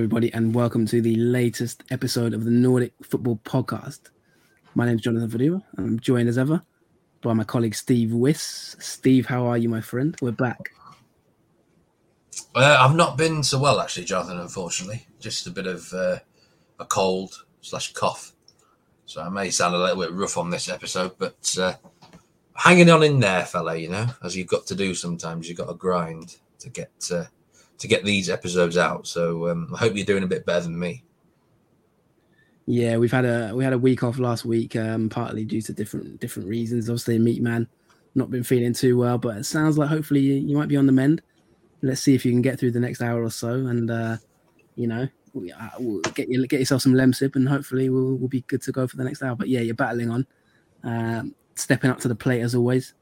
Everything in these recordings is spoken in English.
Everybody, and welcome to the latest episode of the Nordic Football Podcast. My name is Jonathan Fadugba. I'm joined as ever by my colleague Steve Wiss. Steve, how are you, my friend? We're back. Uh, I've not been so well, actually, Jonathan, unfortunately. Just a bit of uh, a cold slash cough. So I may sound a little bit rough on this episode, but uh, hanging on in there, fella, you know, as you've got to do sometimes, you've got to grind to get uh, to get these episodes out. So um, I hope you're doing a bit better than me. Yeah, we've had a we had a week off last week, um, partly due to different different reasons. Obviously, Meat Man not been feeling too well, but it sounds like hopefully you, you might be on the mend. Let's see if you can get through the next hour or so, and uh, you know, we, uh, we'll get you get yourself some Lemsip, and hopefully we'll we'll be good to go for the next hour. But yeah, you're battling on, um, stepping up to the plate as always.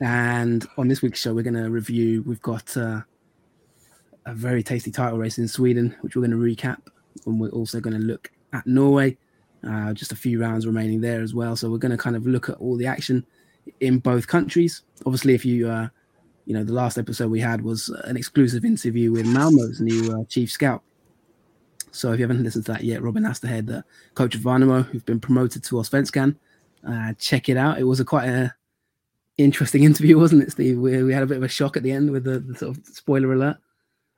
And on this week's show, we're going to review. We've got uh, a very tasty title race in Sweden, which we're going to recap. And we're also going to look at Norway. Uh, just a few rounds remaining there as well. So we're going to kind of look at all the action in both countries. Obviously, if you, uh, you know, the last episode we had was an exclusive interview with Malmo's new uh, chief scout. So if you haven't listened to that yet, Robin Asterhag, the coach of Värnamo, who's been promoted to Allsvenskan, uh, check it out. It was a quite a interesting interview, wasn't it, Steve? We, we had a bit of a shock at the end with the, the sort of spoiler alert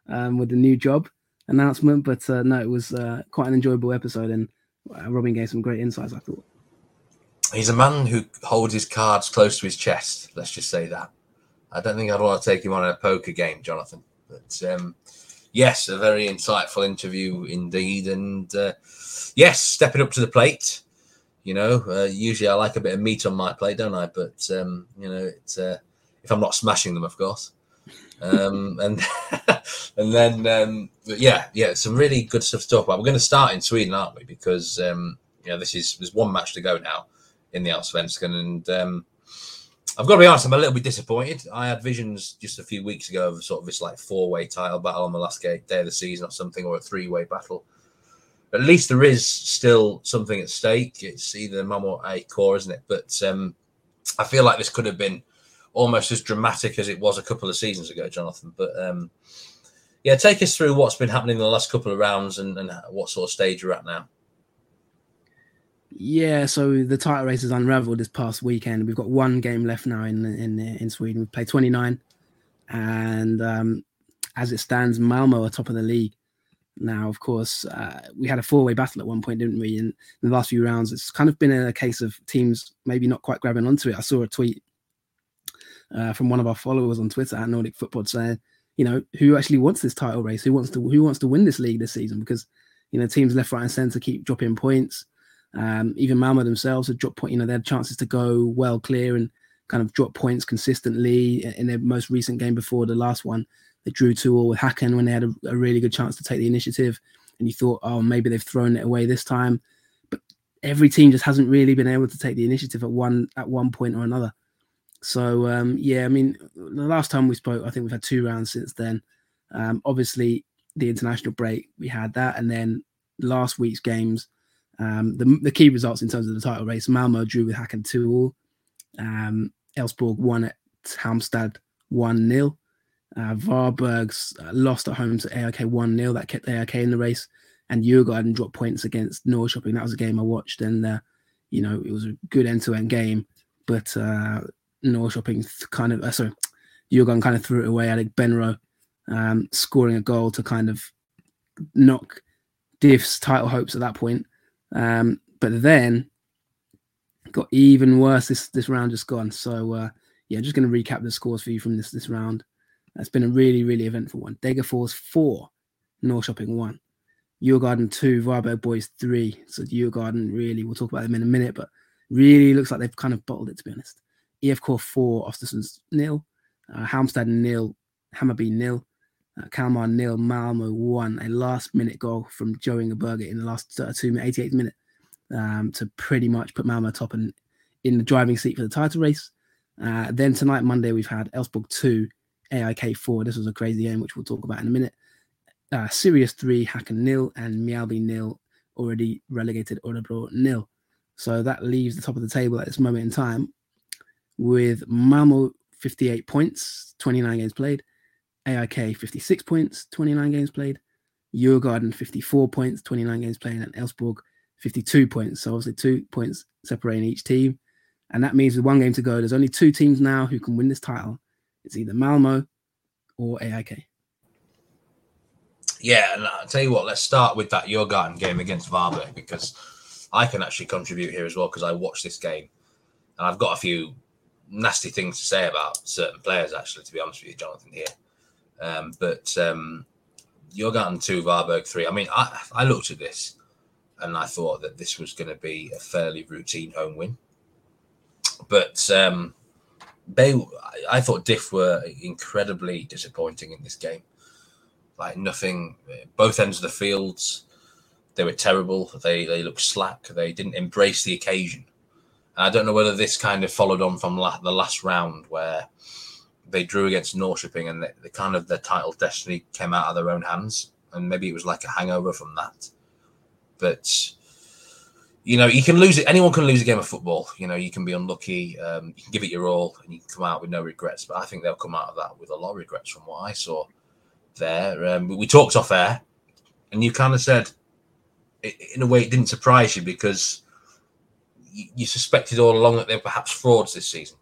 um, with the new job announcement. But uh, no, it was uh, quite an enjoyable episode, and uh, Robin gave some great insights. I thought he's a man who holds his cards close to his chest. Let's just say that. I don't think I'd want to take him on a poker game, Jonathan. But um, yes, a very insightful interview indeed, and uh, yes, stepping up to the plate. You know, uh, usually I like a bit of meat on my plate, don't I? But um, you know, uh, if I'm not smashing them, of course. Um, and and then um, yeah, yeah, some really good stuff to talk about. We're going to start in Sweden, aren't we? Because um, you know, this is there's one match to go now in the Allsvenskan, and um, I've got to be honest, I'm a little bit disappointed. I had visions just a few weeks ago of sort of this like four way title battle on the last day of the season or something, or a three way battle. At least there is still something at stake. It's either Mum or AIK, isn't it? But um, I feel like this could have been almost as dramatic as it was a couple of seasons ago, Jonathan. But um, yeah, take us through what's been happening in the last couple of rounds and, and what sort of stage you're at now. Yeah, so the title race has unravelled this past weekend. We've got one game left now in in in Sweden. We've played 29, and um, as it stands, Malmo are top of the league. Now, of course, uh, we had a four-way battle at one point, didn't we? In the last few rounds, it's kind of been a case of teams maybe not quite grabbing onto it. I saw a tweet uh, from one of our followers on Twitter at Nordic Football saying, you know, who actually wants this title race? Who wants to who wants to win this league this season? Because you know, teams left, right, and centre keep dropping points. Um, even Malmo themselves have dropped point. You know, they had chances to go well clear and kind of drop points consistently in their most recent game before the last one. They drew two all with Häcken when they had a, a really good chance to take the initiative, and you thought, oh, maybe they've thrown it away this time. But every team just hasn't really been able to take the initiative at one at one point or another. So um, yeah, I mean, the last time we spoke, I think we've had two rounds since then. Um, obviously, the international break we had that, and then last week's games, um, the the key results in terms of the title race: Malmo drew with Häcken two all, um, Elfsborg won at Halmstad one 0 uh, Varberg's uh, lost at home to AIK one 0 that kept AIK in the race, and Djurgården dropped points against Norrköping. That was a game I watched, and uh, you know it was a good end to end game, but uh, Norrköping kind of, uh, sorry, Djurgården kind of threw it away. Alec Benro um, scoring a goal to kind of knock Diff's title hopes at that point. Um, but then got even worse this this round just gone. So uh, yeah, just going to recap the scores for you from this this round. It's been a really really eventful one. Degerfors four, Norrköping one, Djurgården two, Varberg boys three. So Djurgården really, we'll talk about them in a minute, but really looks like they've kind of bottled it to be honest. IFK 4, Östersunds nil, uh, Halmstad nil, Hammarby nil, uh, Kalmar nil, Malmo 1. A last minute goal from Jo Inge Berget in the last uh, two, 88th minute um, to pretty much put Malmo top and in the driving seat for the title race. Uh, then tonight, Monday, we've had Elfsborg 2, AIK 4. This was a crazy game, which we'll talk about in a minute. Uh, Sirius 3, Häcken nil, and Mjällby nil, already relegated Örebro nil. So that leaves the top of the table at this moment in time with Malmo 58 points, 29 games played, AIK 56 points, 29 games played, Djurgården 54 points, 29 games playing, and Elfsborg 52 points. So obviously two points separating each team. And that means with one game to go, there's only two teams now who can win this title. It's either Malmo or AIK. Yeah, and I'll tell you what, let's start with that Djurgården game against Varberg because I can actually contribute here as well because I watched this game and I've got a few nasty things to say about certain players, actually, to be honest with you, Jonathan, here. Um, but um, Djurgården 2, Varberg 3. I mean, I, I looked at this and I thought that this was going to be a fairly routine home win. But um, they, I thought Diff were incredibly disappointing in this game. Like nothing, both ends of the fields, they were terrible. They they looked slack. They didn't embrace the occasion. And I don't know whether this kind of followed on from la- the last round where they drew against Norrköping and the, the kind of their title destiny came out of their own hands, and maybe it was like a hangover from that. But you know, you can lose it. Anyone can lose a game of football. You know, you can be unlucky. Um, you can give it your all, and you can come out with no regrets. But I think they'll come out of that with a lot of regrets from what I saw there. Um, we talked off air, and you kind of said, in a way, it didn't surprise you because you suspected all along that they're perhaps frauds this season.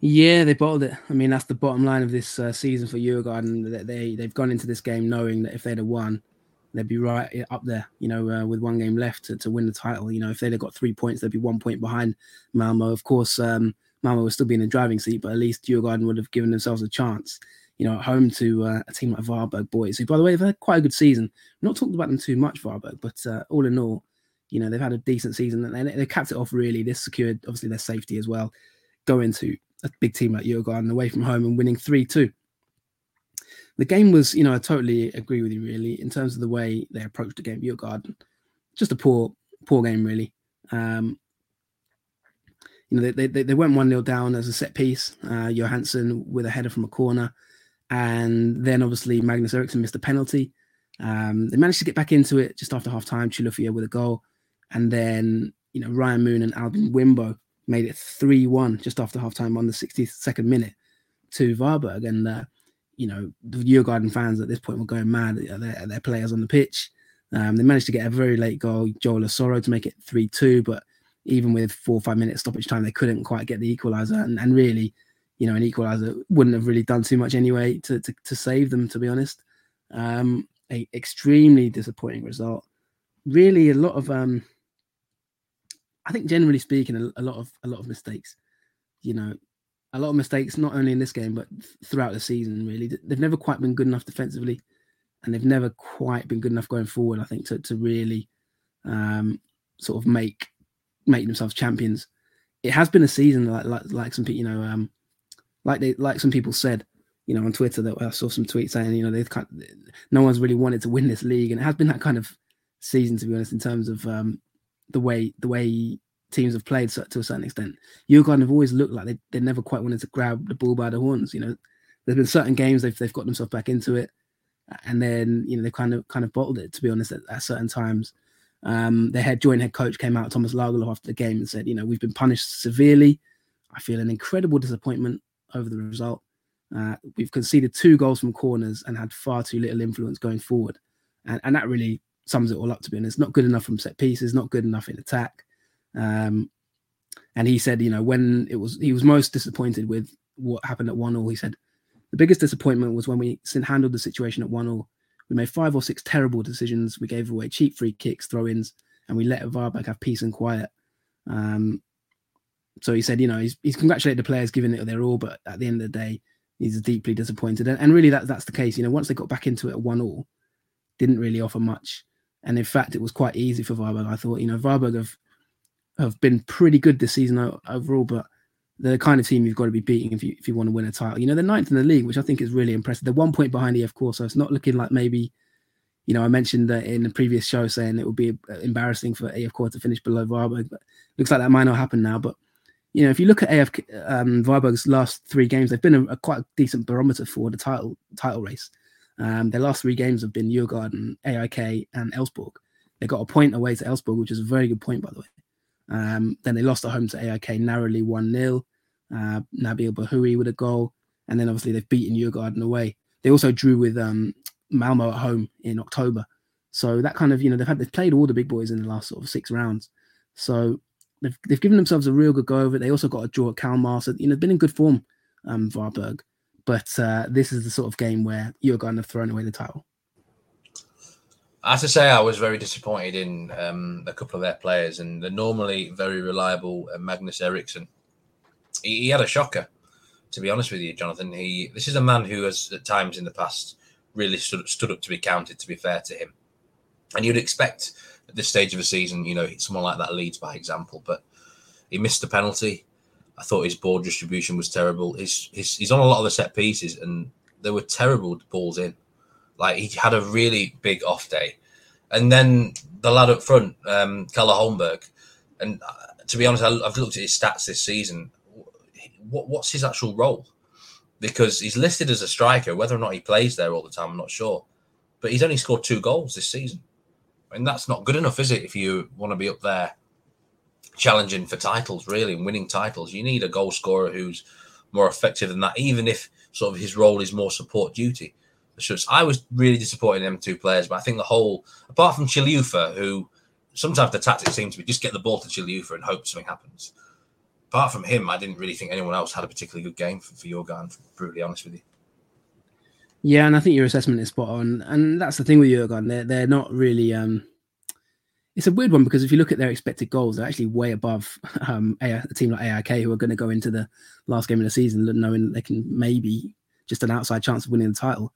Yeah, they bottled it. I mean, that's the bottom line of this uh, season for Djurgården. That they they've gone into this game knowing that if they'd have won, they'd be right up there. You know, uh, with one game left to, to win the title. You know, if they'd have got three points, they'd be one point behind Malmo. Of course, um, Malmo would still be in the driving seat, but at least Djurgården would have given themselves a chance. You know, at home to uh, a team like Varberg boys, who, by the way, have had quite a good season. Not talking about them too much, Varberg, but uh, all in all, you know, they've had a decent season and they, capped it off really. This secured, obviously, their safety as well. going to a big team like Djurgården away from home and winning 3 2. The game was, you know, I totally agree with you, really, in terms of the way they approached the game. Djurgården, just a poor, poor game, really. Um, you know, they, they, they went 1 0 down as a set piece. Uh, Johansson with a header from a corner. And then obviously Magnus Eriksson missed a penalty. Um, they managed to get back into it just after half time. Chilufya with a goal. And then, you know, Ryan Moon and Albin Winbo made it 3 1 just after halftime on the 62nd minute to Varberg. And, uh, you know, the Djurgården fans at this point were going mad at their, at their players on the pitch. Um, they managed to get a very late goal, Joel Asoro, to make it 3 2. But even with four or five minutes stoppage time, they couldn't quite get the equaliser. And, and really, you know, an equaliser wouldn't have really done too much anyway to, to, to save them, to be honest. Um, a extremely disappointing result. Really, a lot of um, I think generally speaking, a, a, lot of a lot of mistakes. You know, a lot of mistakes not only in this game but throughout the season. Really, they've never quite been good enough defensively, and they've never quite been good enough going forward. I think to to really um, sort of make make themselves champions. It has been a season like like, like some people, you know, um, like they like some people said, you know, on Twitter that I saw some tweets saying, you know, they've kind of, no one's really wanted to win this league, and it has been that kind of season to be honest in terms of um, the way the way teams have played to a certain extent. Djurgården have always looked like they, they never quite wanted to grab the ball by the horns. You know, there's been certain games they've they've got themselves back into it, and then you know they kind of kind of bottled it. To be honest, at, at certain times, um, their head joint head coach came out, Thomas Lagerlöf, after the game and said, you know, we've been punished severely. I feel an incredible disappointment over the result. Uh, we've conceded two goals from corners and had far too little influence going forward, and and that really sums it all up. To be honest, not good enough from set pieces, not good enough in attack. Um, and he said, you know, when it was he was most disappointed with what happened at one all. He said the biggest disappointment was when we handled the situation at one all. We made five or six terrible decisions. We gave away cheap free kicks, throw-ins, and we let Varberg have peace and quiet. Um, so he said, you know, he's, he's congratulated the players, giving it their all, but at the end of the day, he's deeply disappointed. And, and really, that that's the case. You know, once they got back into it at one all, didn't really offer much. And in fact, it was quite easy for Varberg. I thought, you know, Varberg have have been pretty good this season overall, but they're the kind of team you've got to be beating if you if you want to win a title. You know, they're ninth in the league, which I think is really impressive. They're one point behind IFK, so it's not looking like maybe, you know, I mentioned that in the previous show saying it would be embarrassing for IFK to finish below Varberg, but looks like that might not happen now. But you know, if you look at AF um, Varberg's last three games, they've been a, a, quite decent barometer for the title title race. Um, their last three games have been Djurgården, AIK, and Elfsborg. They got a point away to Elfsborg, which is a very good point, by the way. Um, then they lost at home to AIK narrowly 1 0. Uh, Nabil Bahoui with a goal. And then obviously they've beaten Djurgården away. They also drew with um, Malmo at home in October. So that kind of, you know, they've had they've played all the big boys in the last sort of six rounds. So they've they've given themselves a real good go over it. They also got a draw at Kalmar, so you know, they've been in good form, um, Varberg. But uh, this is the sort of game where you're going to throw away the title. As I say, I was very disappointed in um, a couple of their players, and the normally very reliable uh, Magnus Eriksson. He, he, had a shocker, to be honest with you, Jonathan. He this is a man who has at times in the past really stood, stood up to be counted. To be fair to him, and you'd expect at this stage of a season, you know, someone like that leads by example, but he missed the penalty. I thought his ball distribution was terrible. His, his he's on a lot of the set pieces, and there were terrible balls in. Like he had a really big off day, and then the lad up front, um, Kalle Holmberg, and uh, to be honest, I, have looked at his stats this season. What, what's his actual role? Because he's listed as a striker. Whether or not he plays there all the time, I'm not sure. But he's only scored two goals this season, and that's not good enough, is it? If you want to be up there challenging for titles, really, and winning titles. You need a goal scorer who's more effective than that, even if sort of his role is more support duty. So I was really disappointed in them two players, but I think the whole, apart from Chilufya, who sometimes the tactics seem to be just get the ball to Chilufya and hope something happens. Apart from him, I didn't really think anyone else had a particularly good game for, for Djurgården, to be brutally honest with you. Yeah, and I think your assessment is spot on. And that's the thing with Djurgården. They're, they're not really um, it's a weird one because if you look at their expected goals, they're actually way above um, a, a team like AIK, who are going to go into the last game of the season knowing they can maybe just an outside chance of winning the title.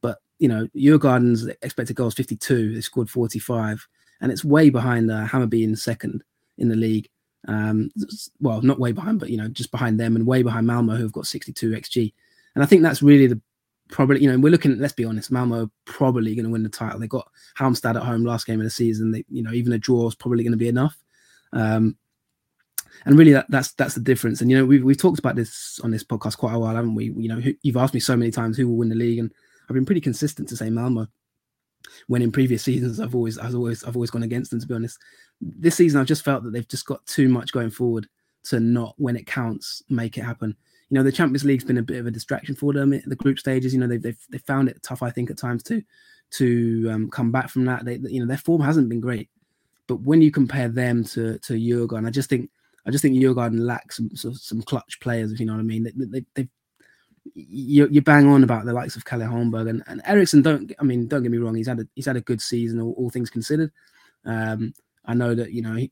But you know, Djurgården's expected goals 52, they scored 45, and it's way behind uh, Hammarby in second in the league. Um, well, not way behind, but you know, just behind them, and way behind Malmo, who've got 62 xG. And I think that's really the probably, you know, we're looking, let's be honest, Malmo probably going to win the title. They got Halmstad at home last game of the season. They, you know, even a draw is probably going to be enough. Um, and really, that, that's that's the difference. And you know, we've we've talked about this on this podcast quite a while, haven't we? You know, who, you've asked me so many times who will win the league, and I've been pretty consistent to say Malmo. When in previous seasons, I've always, I've always, I've always gone against them. To be honest, this season I've just felt that they've just got too much going forward to not, when it counts, make it happen you know the Champions League's been a bit of a distraction for them the group stages. You know they've they've, they've found it tough, I think, at times to to um, come back from that. They you know their form hasn't been great, but when you compare them to to Djurgården, I just think I just think Djurgården lacks some some, some clutch players, if you know what I mean. They, they, they you, you bang on about the likes of Kalle Holmberg and, and Eriksson. Don't I mean? Don't get me wrong. He's had a he's had a good season, all, all things considered. Um, I know that you know he,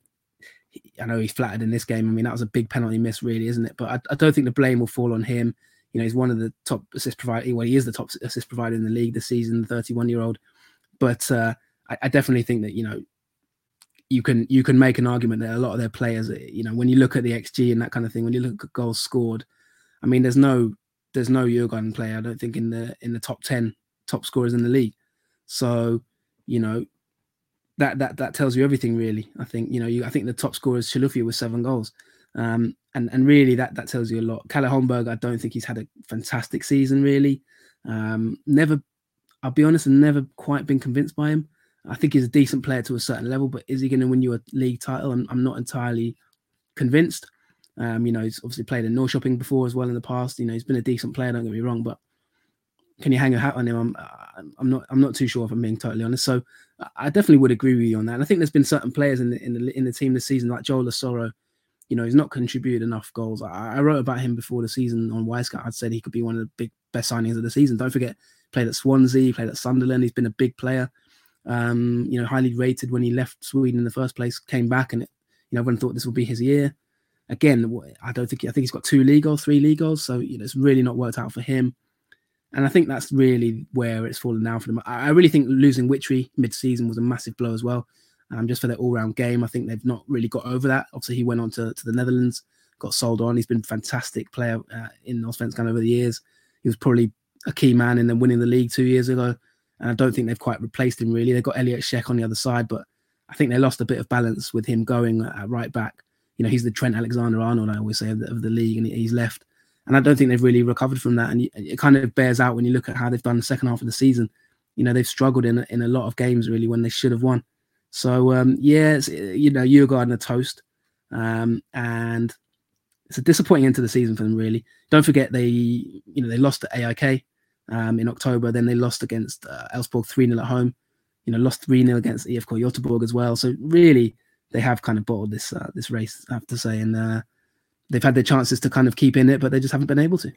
I know he's flattered in this game. I mean, that was a big penalty miss, really, isn't it? But I, I, don't think the blame will fall on him. You know, he's one of the top assist provider. Well, he is the top assist provider in the league this season, the 31 year old. But uh, I, I, definitely think that you know you can you can make an argument that a lot of their players, you know, when you look at the xG and that kind of thing, when you look at goals scored, I mean, there's no there's no Djurgården player I don't think in the in the top 10 top scorers in the league. So you know that that that tells you everything really. I think you know you I think the top scorer is Chilufya with seven goals. Um, and and really that that tells you a lot. Kalle Holmberg, I don't think he's had a fantastic season really. Um, never, I'll be honest, I've never quite been convinced by him. I think he's a decent player to a certain level, but is he going to win you a league title? I'm, I'm not entirely convinced. Um, you know, he's obviously played in Norrköping before as well in the past. You know, he's been a decent player. Don't get me wrong, but can you hang a hat on him? I'm, I'm not, I'm not too sure if I'm being totally honest. So I definitely would agree with you on that. And I think there's been certain players in the in the, in the team this season, like Joel Asoro. You know, he's not contributed enough goals. I, I wrote about him before the season on Wyscout. I'd said he could be one of the big best signings of the season. Don't forget, played at Swansea, played at Sunderland. He's been a big player. Um, you know, highly rated when he left Sweden in the first place. Came back, and it, you know, everyone thought this would be his year. Again, I don't think I think he's got two league goals, three league goals. So you know, it's really not worked out for him. And I think that's really where it's fallen down for them. I, really think losing Witry mid-season was a massive blow as well. Um, just for their all-round game, I think they've not really got over that. Obviously, he went on to, to the Netherlands, got sold on. He's been a fantastic player uh, in Allsvenskan over the years. He was probably a key man in them winning the league two years ago. And I don't think they've quite replaced him really. They've got Elliot Käck on the other side, but I think they lost a bit of balance with him going at right back. You know, he's the Trent Alexander Arnold, I always say, of the, of the league, and he's left. And I don't think they've really recovered from that. And it kind of bears out when you look at how they've done the second half of the season. You know, they've struggled in in a lot of games really when they should have won. So um, yeah, you know, you're Djurgården a toast, um, and it's a disappointing end to the season for them. Really, don't forget they you know they lost to AIK um, in October. Then they lost against uh, Elfsborg 3 0 at home. You know, lost 3 0 against IFK Göteborg as well. So really, they have kind of bottled this uh, this race, I have to say. And uh, they've had their chances to kind of keep in it, but they just haven't been able to.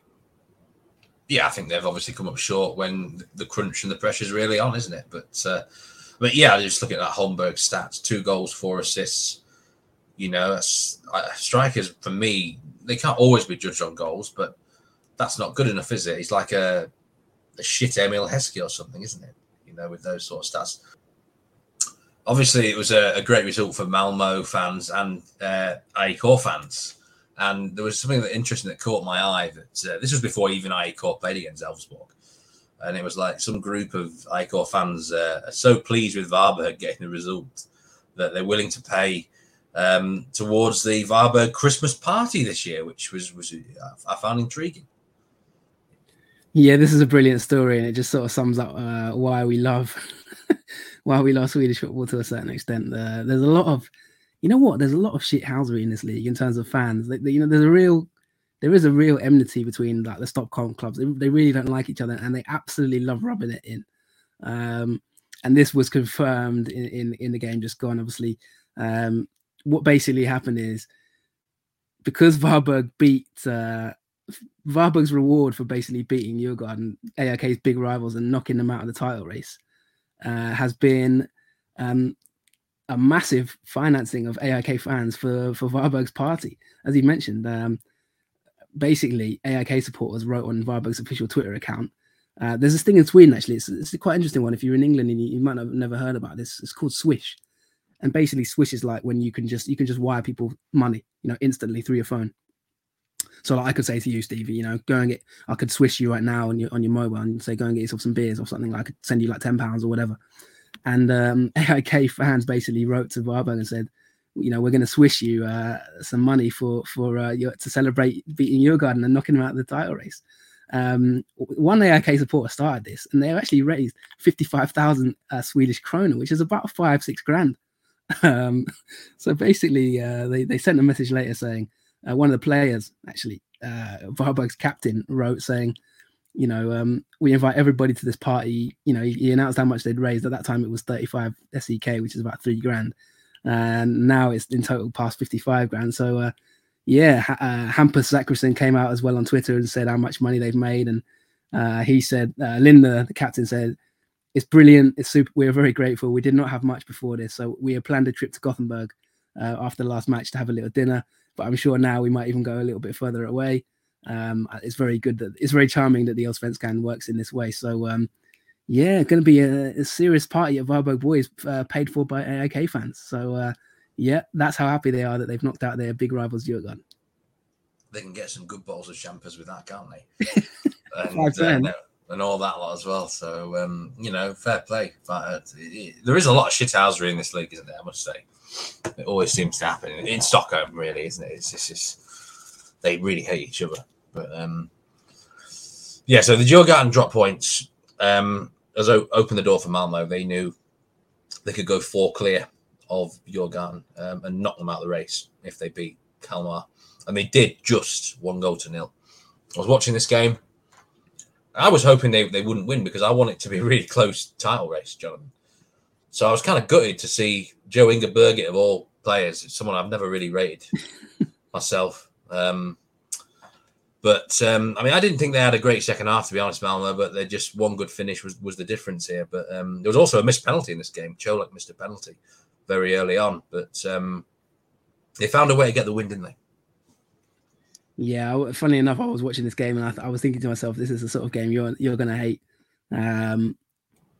Yeah, I think they've obviously come up short when the crunch and the pressure's really on, isn't it? But uh, but yeah, just looking at that Holmberg stats: two goals, four assists. You know, uh, strikers for me. They can't always be judged on goals, but that's not good enough, is it? He's like a, a shit Emile Heskey or something, isn't it? You know, with those sort of stats. Obviously, it was a, a great result for Malmo fans and uh, AIK fans. And there was something that interesting that caught my eye. That uh, this was before even AIK played against Elfsborg, and it was like some group of AIK fans uh, are so pleased with Varberg getting the result that they're willing to pay um, towards the Varberg Christmas party this year, which was was uh, I found intriguing. Yeah, this is a brilliant story, and it just sort of sums up uh, why we love why we love Swedish football to a certain extent. Uh, there's a lot of, you know what? There's a lot of shithousery in this league in terms of fans. They, you know, there's a real, there is a real enmity between like the Stockholm clubs. They, they really don't like each other, and they absolutely love rubbing it in. Um, and this was confirmed in, in, in the game just gone. Obviously, um, what basically happened is because Varberg beat uh, Varberg's reward for basically beating Djurgården, AIK's big rivals, and knocking them out of the title race, uh, has been um, a massive financing of AIK fans for for Varberg's party. As he mentioned, um, basically AIK supporters wrote on Varberg's official Twitter account. Uh, there's this thing in Sweden actually. It's, it's quite interesting one. If you're in England and you, you might have never heard about this, it's called Swish, and basically Swish is like when you can just you can just wire people money, you know, instantly through your phone. So like I could say to you, Stevie, you know, go and get. I could swish you right now on your on your mobile and say, go and get yourself some beers or something. I could send you like ten pounds or whatever. And um, AIK fans basically wrote to Varberg and said, you know, we're going to swish you uh, some money for for uh, your, to celebrate beating Djurgården and knocking them out of the title race. Um, one AIK supporter started this, and they actually raised fifty-five thousand uh, Swedish krona, which is about five six grand. Um, so basically, uh, they they sent a message later saying, uh, one of the players, actually, uh, Varberg's captain, wrote saying, you know, um, we invite everybody to this party. You know, he, he, announced how much they'd raised. At that time, it was 35 SEK, which is about three grand. And now it's in total past 55 grand. So, uh, yeah, uh, Hampus Zachrisson came out as well on Twitter and said how much money they've made. And uh, he said, uh, Linda, the captain, said, it's brilliant. It's super. We're very grateful. We did not have much before this. So we had planned a trip to Gothenburg uh, after the last match to have a little dinner but I'm sure now we might even go a little bit further away. Um, it's very good that it's very charming that the Allsvenskan works in this way. So um, yeah, going to be a, a, serious party at Varberg Boys, uh, paid for by AIK fans. So uh, yeah, that's how happy they are that they've knocked out their big rivals Djurgården. They can get some good bottles of champers with that, can't they? and, uh, and all that lot as well. So um, you know, fair play. But uh, there is a lot of shithousery in this league, isn't there? I must say. It always seems to happen in Stockholm, really, isn't it? It's just, it's just they really hate each other. But um, yeah, so the Djurgården drop points um, as o- opened the door for Malmo. They knew they could go four clear of Djurgården um, and knock them out of the race if they beat Kalmar, and they did just one goal to nil. I was watching this game. I was hoping they, they wouldn't win because I want it to be a really close title race, Jonathan. So I was kind of gutted to see Jo Inge Berget of all players, someone I've never really rated myself. Um, but um, I mean, I didn't think they had a great second half, to be honest, Malmo. But they just one good finish was, was the difference here. But um, there was also a missed penalty in this game. Colak missed a penalty very early on, but um, they found a way to get the win, didn't they? Yeah, funny enough, I was watching this game and I, th- I was thinking to myself, this is the sort of game you're you're going to hate. Um,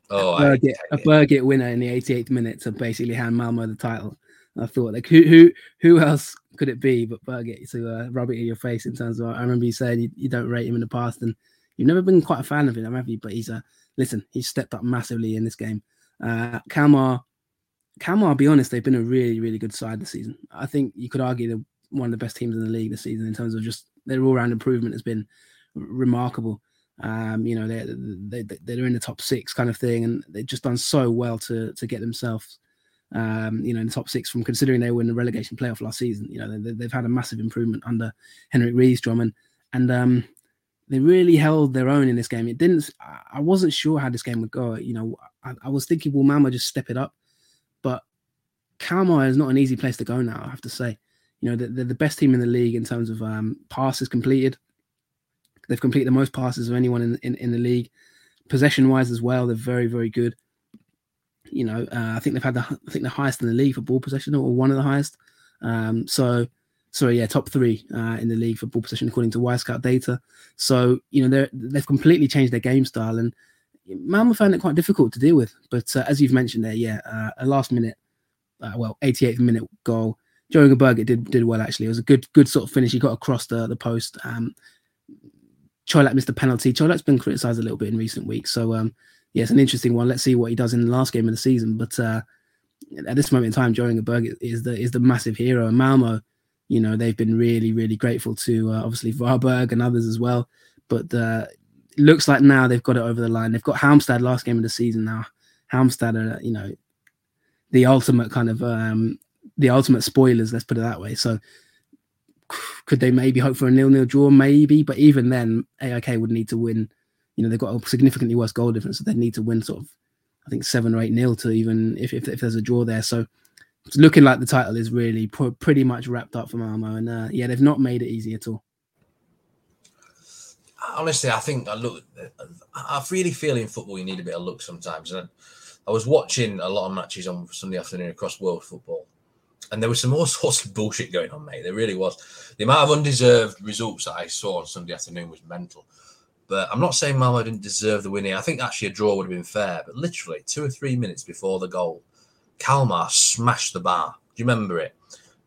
Oh, a Berget, a Berget winner in the 88th minute to basically hand Malmo the title. I thought like who who who else could it be but Berget to uh, rub it in your face in terms of I remember you saying you, you, don't rate him in the past and you've never been quite a fan of him, have you? But he's a listen, he's stepped up massively in this game. Uh Kalmar, Kalmar, I'll be honest, they've been a really, really good side this season. I think you could argue they're one of the best teams in the league this season in terms of just their all round improvement has been remarkable. Um, you know, they're, they, they're in the top six kind of thing, and they've just done so well to to get themselves, um, you know, in the top six from considering they were in the relegation playoff last season. You know, they, have had a massive improvement under Henrik Rydström, and and um, they really held their own in this game. It didn't. I wasn't sure how this game would go. You know, I, I was thinking, will Malmo just step it up? But Kalmar is not an easy place to go now. I have to say, you know, they're the best team in the league in terms of um, passes completed. They've completed the most passes of anyone in, in, in the league. Possession wise as well, they're very very good. You know, uh, I think they've had the I think the highest in the league for ball possession or one of the highest. Um, so sorry, yeah, top three uh, in the league for ball possession according to Wyscout data. So you know they they've completely changed their game style, and Malmo found it quite difficult to deal with. But uh, as you've mentioned there, yeah, uh, a last minute, uh, well, 88th minute goal. Jo Inge Berget did did well actually. It was a good good sort of finish. He got across the the post. Um, Čolak missed the penalty. Čolak's been criticised a little bit in recent weeks, so um, yeah, it's an interesting one. Let's see what he does in the last game of the season. But uh, at this moment in time, Joe is the is the massive hero, and Malmo you know they've been really really grateful to uh, obviously Varberg and others as well. But uh, it looks like now they've got it over the line. They've got Halmstad last game of the season now. Halmstad are you know the ultimate kind of um, the ultimate spoilers let's put it that way. So could they maybe hope for a nil-nil draw? Maybe. But even then AIK would need to win you know they've got a significantly worse goal difference so they need to win sort of I think seven or eight nil to even if, if, if there's a draw there so it's looking like the title is really pr- pretty much wrapped up for Malmo, and uh, yeah, they've not made it easy at all. Honestly, I think I look. I really feel in football you need a bit of luck sometimes. And I was watching a lot of matches on Sunday afternoon across world football, and there was some all sorts of bullshit going on, mate. There really was. The amount of undeserved results that I saw on Sunday afternoon was mental. But I'm not saying Malmo didn't deserve the winning. I think actually a draw would have been fair. But literally two or three minutes before the goal, Kalmar smashed the bar. Do you remember it?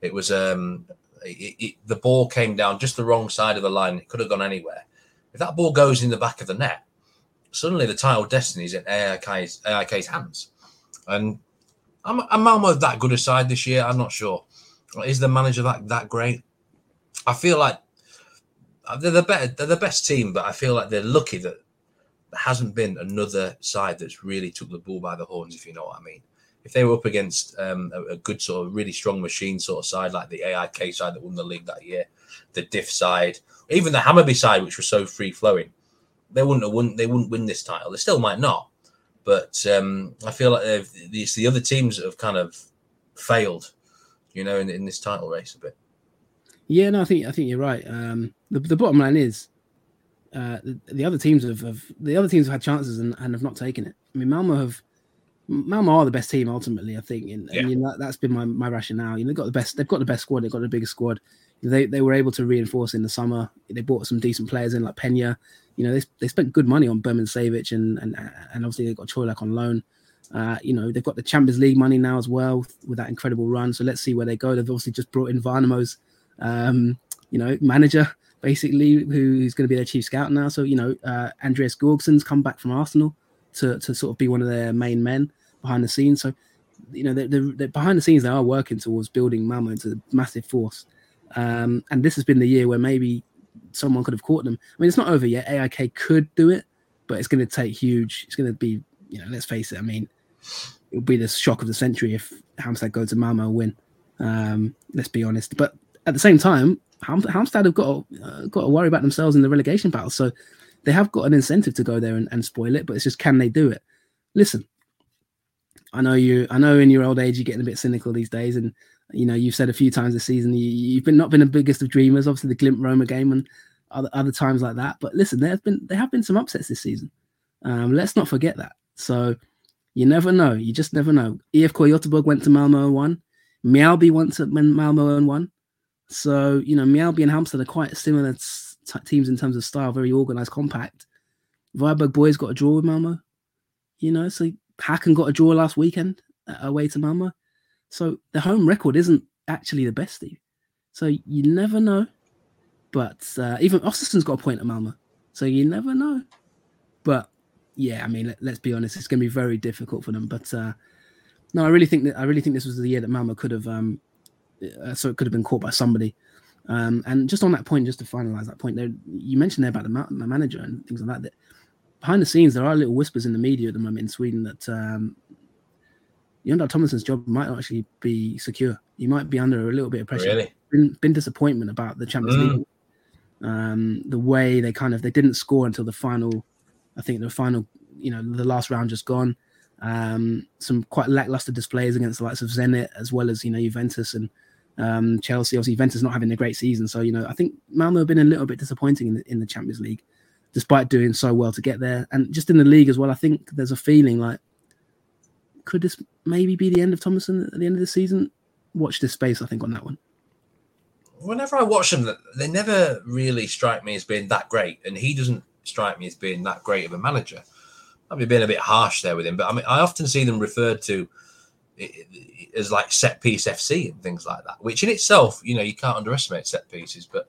It was um, it, it, the ball came down just the wrong side of the line. It could have gone anywhere. If that ball goes in the back of the net, suddenly the title destiny is in AIK's, AIK's hands. And am Malmo that good a side this year? I'm not sure. Is the manager that that great? I feel like they're the better, they're the best team, but I feel like they're lucky that there hasn't been another side that's really took the bull by the horns, if you know what I mean if they were up against um, a, a, good sort of really strong machine sort of side like the AIK side that won the league that year, the Diff side, even the Hammarby side, which was so free flowing, they wouldn't have won. They wouldn't win this title. They still might not, but um, I feel like it's the other teams that have kind of failed, you know, in, in this title race a bit. Yeah, no, I think I think you're right. Um, the the bottom line is uh, the, the, other teams have, have, the other teams have had chances and, and have not taken it. I mean, Malmo have Malmo are the best team ultimately. I think, and yeah. I mean that, has been my, my rationale. You know, they've got the best. They've got the best squad. They've got the biggest squad. They they were able to reinforce in the summer. They bought some decent players in like Pena. You know, they, they spent good money on Birmančević and and and obviously they got Čolak on loan. Uh, you know, they've got the Champions League money now as well with that incredible run. So let's see where they go. They've obviously just brought in Värnamo's, um, you know, manager basically, who's going to be their chief scout now. So you know, uh, Andreas Georgson's come back from Arsenal to to sort of be one of their main men behind the scenes. So, you know, they're, they're, behind the scenes, they are working towards building Malmo into a massive force. Um, and this has been the year where maybe someone could have caught them. I mean, it's not over yet. AIK could do it, but it's going to take huge. It's going to be, you know, let's face it. I mean, it'll be the shock of the century if Halmstad go to Malmo and win. Um, let's be honest. But at the same time, Halmstad have got to, uh, got to worry about themselves in the relegation battle. So they have got an incentive to go there and, and spoil it. But it's just can they do it? Listen, I know you. I know in your old age you're getting a bit cynical these days, and you know you've said a few times this season you, have been not been the biggest of dreamers. Obviously, the Glimt Roma game and other other times like that. But listen, there have been there have been some upsets this season. Um, let's not forget that. So you never know. You just never know. IFK Göteborg went to Malmo and won. Mjällby went to Malmo and won. So you know Mjällby and Halmstad are quite similar t- teams in terms of style, very organized, compact. Varberg boys got a draw with Malmo. You know, so Häcken got a draw last weekend away to Malmo. So the home record isn't actually the best, Steve. So you never know. But uh, even Östersun's got a point at Malmo. So you never know. But yeah, I mean, let, us be honest, it's going to be very difficult for them. But uh, no, I really think that I really think this was the year that Malmo could have, um, uh, so it could have been caught by somebody. Um, and just on that point, just to finalize that point, there you mentioned there about the, ma- the manager and things like that. That behind the scenes, there are little whispers in the media at the moment in Sweden that um, Dahl Tomasson's job might actually be secure. He might be under a little bit of pressure. Really? Been, been disappointment about the Champions mm. League. Um, the way they kind of they didn't score until the final, I think the final, you know, the last round just gone. Um, some quite lackluster displays against the likes of Zenit as well as you know Juventus and um, Chelsea. Obviously, Juventus not having a great season, so you know I think Malmo have been a little bit disappointing in the, in the Champions League, despite doing so well to get there, and just in the league as well. I think there's a feeling like could this maybe be the end of Tomasson at the end of the season? Watch this space, I think, on that one whenever I watch them, they never really strike me as being that great, and he doesn't strike me as being that great of a manager. I've been being a bit harsh there with him, but I mean, I often see them referred to as like set piece FC and things like that, which in itself, you know, you can't underestimate set pieces. But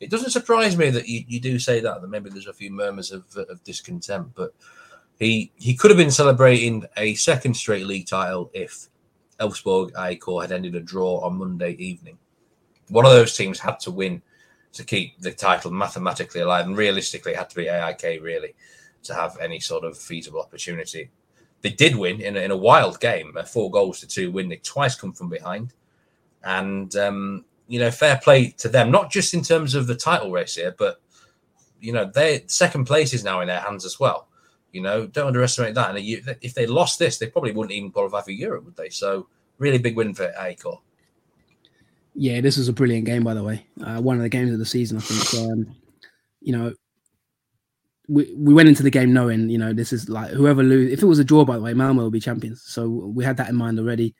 it doesn't surprise me that you, you do say that. That maybe there's a few murmurs of, of discontent, but he he could have been celebrating a second straight league title if Elfsborg AIK had ended a draw on Monday evening one of those teams had to win to keep the title mathematically alive, and realistically, it had to be AIK really to have any sort of feasible opportunity. They did win in a, in a wild game, a four goals to two win. They twice come from behind, and um, you know, fair play to them. Not just in terms of the title race here, but you know, their second place is now in their hands as well. You know, don't underestimate that. And if they lost this, they probably wouldn't even qualify for Europe, would they? So, really big win for AIK. Yeah, this was a brilliant game, by the way. Uh, one of the games of the season, I think. Um, you know, we we went into the game knowing, you know, this is like whoever lose. If it was a draw, by the way, Malmo will be champions. So we had that in mind already.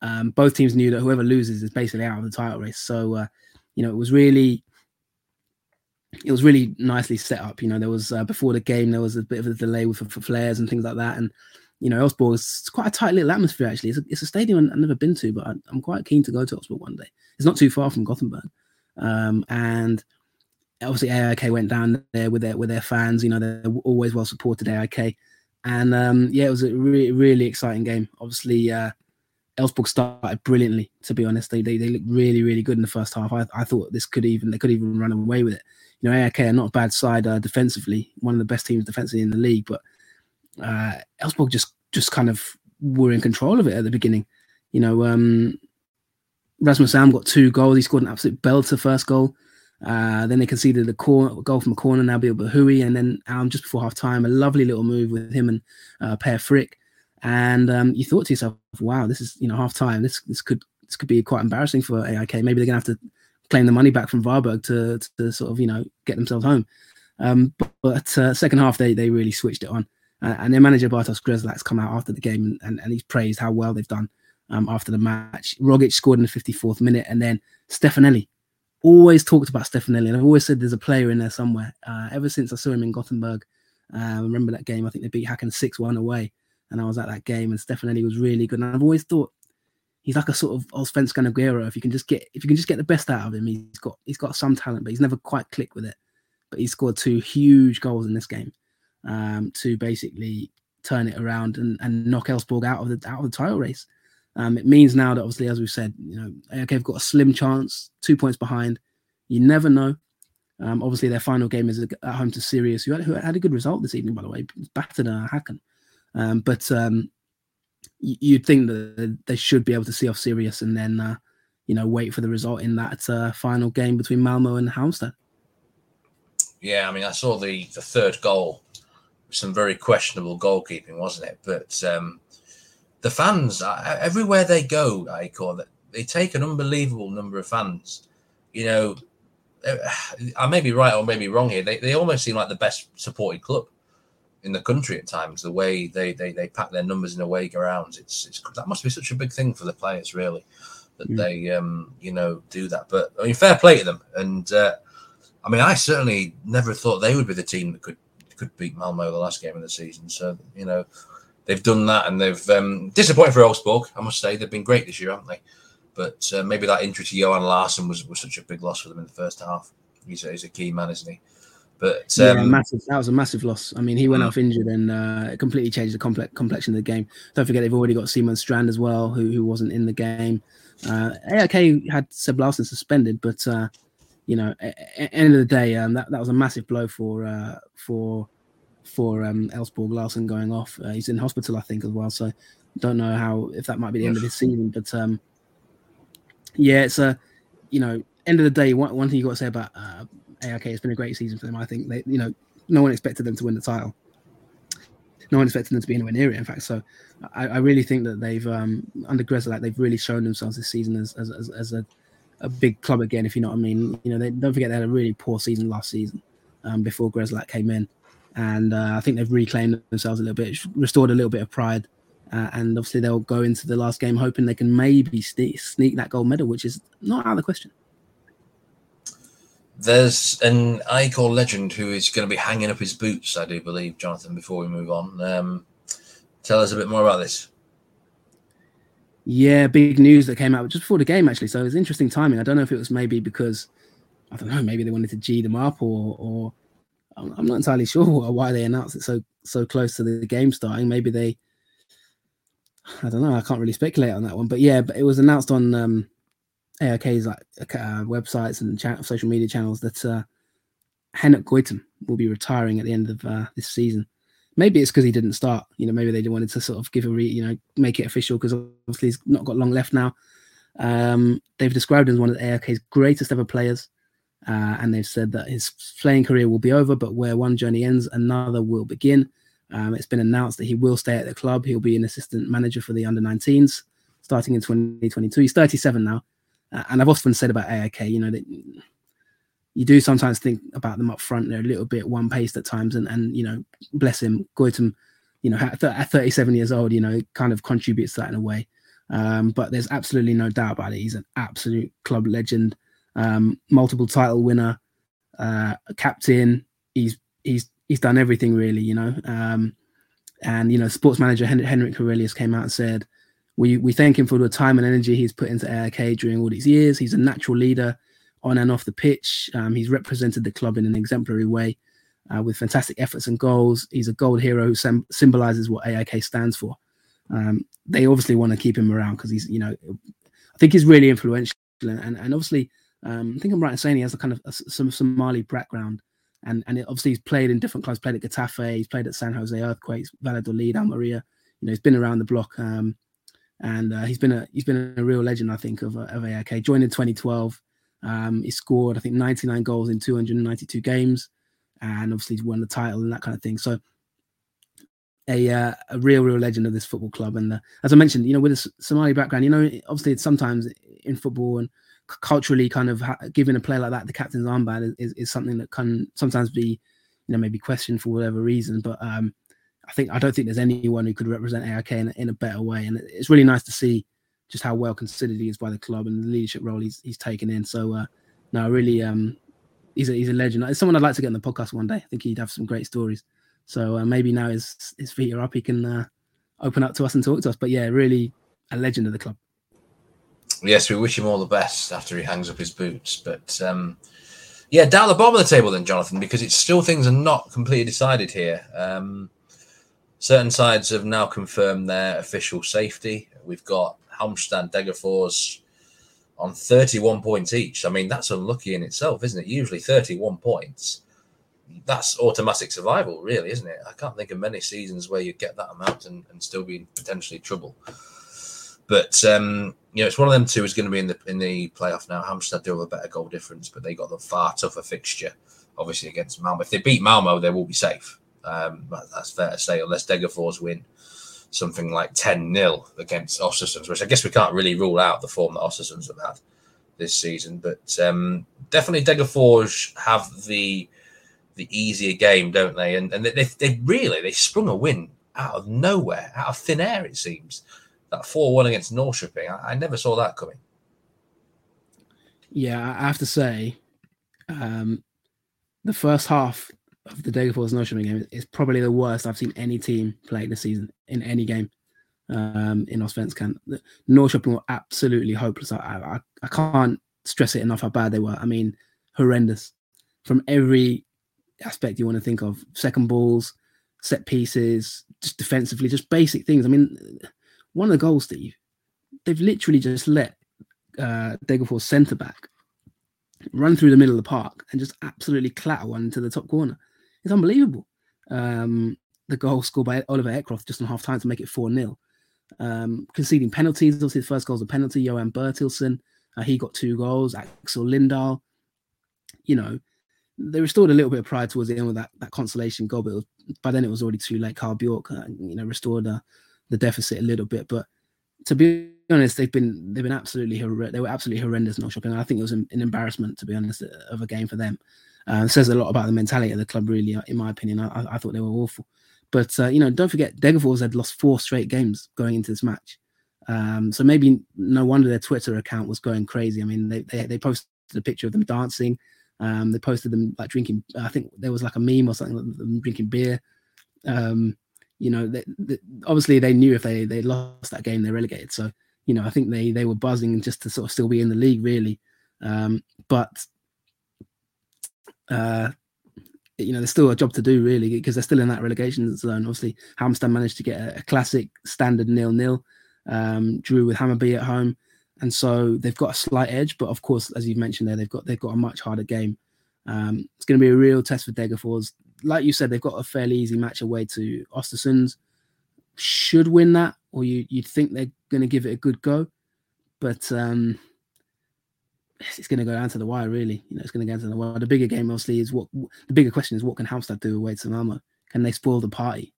Um, both teams knew that whoever loses is basically out of the title race. So uh, you know, it was really, it was really nicely set up. You know, there was uh, before the game there was a bit of a delay with for, flares and things like that, and you know, Elfsborg is quite a tight little atmosphere. Actually, it's a, it's a stadium I've never been to, but I, am quite keen to go to Elfsborg one day. It's not too far from Gothenburg, um, and obviously AIK went down there with their with their fans. You know, they're always well supported AIK, and um, yeah, it was a really really exciting game. Obviously, uh, started brilliantly. To be honest, they, they they looked really really good in the first half. I, I thought this could even they could even run away with it. You know, AIK are not a bad side uh, defensively, one of the best teams defensively in the league, but uh, just just kind of were in control of it at the beginning. You know, um, Rasmus Alm got two goals. He scored an absolute belter first goal. Uh, then they conceded a cor- goal from a corner, Nabil Bahoui, and then Alm just before half time, a lovely little move with him and uh, Per Frick. And um, you thought to yourself, wow, this is, you know, half time. This this could this could be quite embarrassing for AIK. Maybe they're going to have to claim the money back from Varberg to, to sort of, you know, get themselves home. Um, but, but uh, second half, they, they really switched it on. Uh, and their manager Bartosz Grzelak's come out after the game and, and, and he's praised how well they've done um, after the match. Rogic scored in the 54th minute, and then Stefanelli. Always talked about Stefanelli, and I've always said there's a player in there somewhere. Uh, ever since I saw him in Gothenburg, uh, I remember that game. I think they beat Häcken 6 1 away, and I was at that game, and Stefanelli was really good. And I've always thought he's like a sort of Allsvenskan Aguero. If you can just get if you can just get the best out of him, he's got he's got some talent, but he's never quite clicked with it. But he scored two huge goals in this game um, to basically turn it around and, and knock Elfsborg out of the out of the title race. Um, it means now that obviously, as we've said, you know, AIK have got a slim chance, two points behind. You never know. Um, obviously, their final game is at home to Sirius, who had, who had a good result this evening, by the way, battered uh, Häcken. Um, but um, you'd think that they should be able to see off Sirius and then, uh, you know, wait for the result in that uh, final game between Malmo and Halmstad. Yeah, I mean, I saw the the third goal some very questionable goalkeeping, wasn't it? But um, the fans, uh, everywhere they go, I call it, they take an unbelievable number of fans. You know, uh, I may be right or maybe wrong here. They, they almost seem like the best supported club in the country at times. The way they they, they pack their numbers in away grounds, it's, it's that must be such a big thing for the players, really, that mm. they um you know do that. But I mean, fair play to them. And uh, I mean, I certainly never thought they would be the team that could could beat Malmo the last game of the season. So you know they've done that, and they've um, disappointed for Elfsborg. I must say they've been great this year, haven't they? But uh, maybe that injury to Johan Larsson was, was such a big loss for them in the first half. He's a, he's a key man, isn't he? But um, yeah, massive. That was a massive loss. I mean, he went mm. off injured and uh, it completely changed the complex complexion of the game. Don't forget they've already got Simon Strand as well, who who wasn't in the game. Uh, AIK had Seb Larsson suspended, but uh, you know, end of the day, um, that that was a massive blow for uh, for for um, Elfsborg Larsson going off. Uh, he's in hospital, I think, as well. So don't know how if that might be the end of his season. But um, yeah, it's a you know end of the day. One, one thing you got to say about uh, it's been a great season for them. I think they, you know, no one expected them to win the title. No one expected them to be anywhere near it. In fact, so I, I really think that they've um, under Grzelak, they've really shown themselves this season as as, as, as a, a big club again. If you know what I mean, you know, they don't forget they had a really poor season last season um, before Grzelak came in, and uh, I think they've reclaimed themselves a little bit, restored a little bit of pride. Uh, and obviously they'll go into the last game hoping they can maybe sneak, sneak that gold medal, which is not out of the question. There's an AIK legend who is going to be hanging up his boots, I do believe, Jonathan, before we move on. Um, tell us a bit more about this. Yeah, big news that came out just before the game, actually. So it was interesting timing. I don't know if it was maybe because, I don't know, maybe they wanted to G them up or, or I'm not entirely sure why they announced it so so close to the game starting. Maybe they, I don't know. I can't really speculate on that one. But yeah, but it was announced on um, AIK's like uh, websites and cha- social media channels that uh, Henok Goitom will be retiring at the end of uh, this season. Maybe it's because he didn't start. You know, maybe they wanted to sort of give a re, you know, make it official because obviously he's not got long left now. Um, they've described him as one of AIK's greatest ever players, uh, and they've said that his playing career will be over, but where one journey ends, another will begin. Um, it's been announced that he will stay at the club. He'll be an assistant manager for the under 19s starting in 2022. He's 37 now. Uh, and I've often said about AIK, you know, that you do sometimes think about them up front. They're a little bit one paced at times. And, and you know, bless him, Goitom, you know, at, at 37 years old, you know, kind of contributes that in a way. Um, but there's absolutely no doubt about it. He's an absolute club legend, um, multiple title winner, uh, captain. He's he's he's done everything really, you know. Um, and you know, sports manager Hen- Henrik Aurelius came out and said, "We we thank him for the time and energy he's put into AIK during all these years. He's a natural leader on and off the pitch. Um, he's represented the club in an exemplary way." Uh, with fantastic efforts and goals, he's a gold hero who sem- symbolizes what AIK stands for. Um, they obviously want to keep him around because he's, you know, I think he's really influential, and and obviously, um, I think I'm right in saying he has a kind of a, some Somali background, and and obviously he's played in different clubs. Played at Getafe, he's played at San Jose Earthquakes, Valladolid, Almeria. You know, he's been around the block, um, and uh, he's been a he's been a real legend, I think, of uh, of AIK. Joined in 2012. Um, he scored, I think, 99 goals in 292 games, and obviously he's won the title and that kind of thing. So, a uh, a real, real legend of this football club. And uh, as I mentioned, you know, with a Somali background, you know, obviously it's sometimes in football and culturally kind of ha- giving a player like that the captain's armband is, is, something that can sometimes be you know maybe questioned for whatever reason. But um i think i don't think there's anyone who could represent aik in, in a better way. And it's really nice to see just how well considered he is by the club and the leadership role he's, he's taken in. So uh no really um he's a, he's a legend. It's someone i'd like to get on the podcast one day. I think he'd have some great stories. So uh, maybe now his his feet are up he can uh, open up to us and talk to us. But yeah really a legend of the club yes, we wish him all the best after he hangs up his boots. But um, yeah, down the bottom of the table then, Jonathan, because it's still things are not completely decided here. Um, certain sides have now confirmed their official safety. We've got Halmstad, Degerfors on 31 points each. I mean, that's unlucky in itself, isn't it? Usually 31 points. That's automatic survival, really, isn't it? I can't think of many seasons where you get that amount and, and still be in potentially trouble. But um, you know, it's one of them two is going to be in the in the playoff now. Halmstad do have a better goal difference, but they got the far tougher fixture, obviously against Malmo. If they beat Malmo, they will be safe. Um, that's fair to say, unless Degerfors win something like 10 0 against Ostersunds, which I guess we can't really rule out the form that Ostersunds have had this season. But um, definitely Degerfors have the the easier game, don't they? And and they, they really they sprung a win out of nowhere, out of thin air, it seems that 4 1 against Norrköping, I, I, never saw that coming. Yeah, I have to say, um, the first half of the Degerfors Norrköping game is probably the worst I've seen any team play this season in any game um, in Allsvenskan. Norrköping were absolutely hopeless. I, I, I can't stress it enough how bad they were. I mean, horrendous from every aspect you want to think of second balls, set pieces, just defensively, just basic things. I mean, one of the goals, Steve, they've literally just let uh, Degerfors centre back run through the middle of the park and just absolutely clatter one into the top corner. It's unbelievable. Um, the goal scored by Oliver Ekroth just in half time to make it 4 0. Um, conceding penalties, obviously, the first goal was a penalty. Johan Bertilsson, uh, he got two goals. Axel Lindahl, you know, they restored a little bit of pride towards the end with that, that consolation goal, but was, by then it was already too late. Carl Bjork, uh, you know, restored uh, the deficit a little bit. But to be honest, they've been they've been absolutely they were absolutely horrendous in shopping. I think it was an, an, embarrassment, to be honest, of a game for them. Uh, says a lot about the mentality of the club, really, uh, in my opinion. I, I thought they were awful. But uh, you know, don't forget, Degerfors had lost four straight games going into this match. Um, so maybe no wonder their Twitter account was going crazy. I mean, they they, they posted a picture of them dancing. Um, they posted them like drinking. I think there was like a meme or something, them drinking beer. Um, you know, they, they, obviously they knew if they they lost that game, they're relegated. So you know, I think they they were buzzing just to sort of still be in the league, really. Um, but uh, you know, there's still a job to do, really, because they're still in that relegation zone. Obviously, Halmstad managed to get a, a classic standard nil nil, um, drew with Hammarby at home and so they've got a slight edge. But of course, as you've mentioned there, they've got they've got a much harder game. Um, it's going to be a real test for Degerfors. Like you said, they've got a fairly easy match away to Ostersunds. Should win that, or you you'd think they're going to give it a good go, but um, it's going to go down to the wire. Really, you know, it's going to go down to the wire. The bigger game, obviously, is what the bigger question is: what can Halmstad do away to Malmo? Can they spoil the party?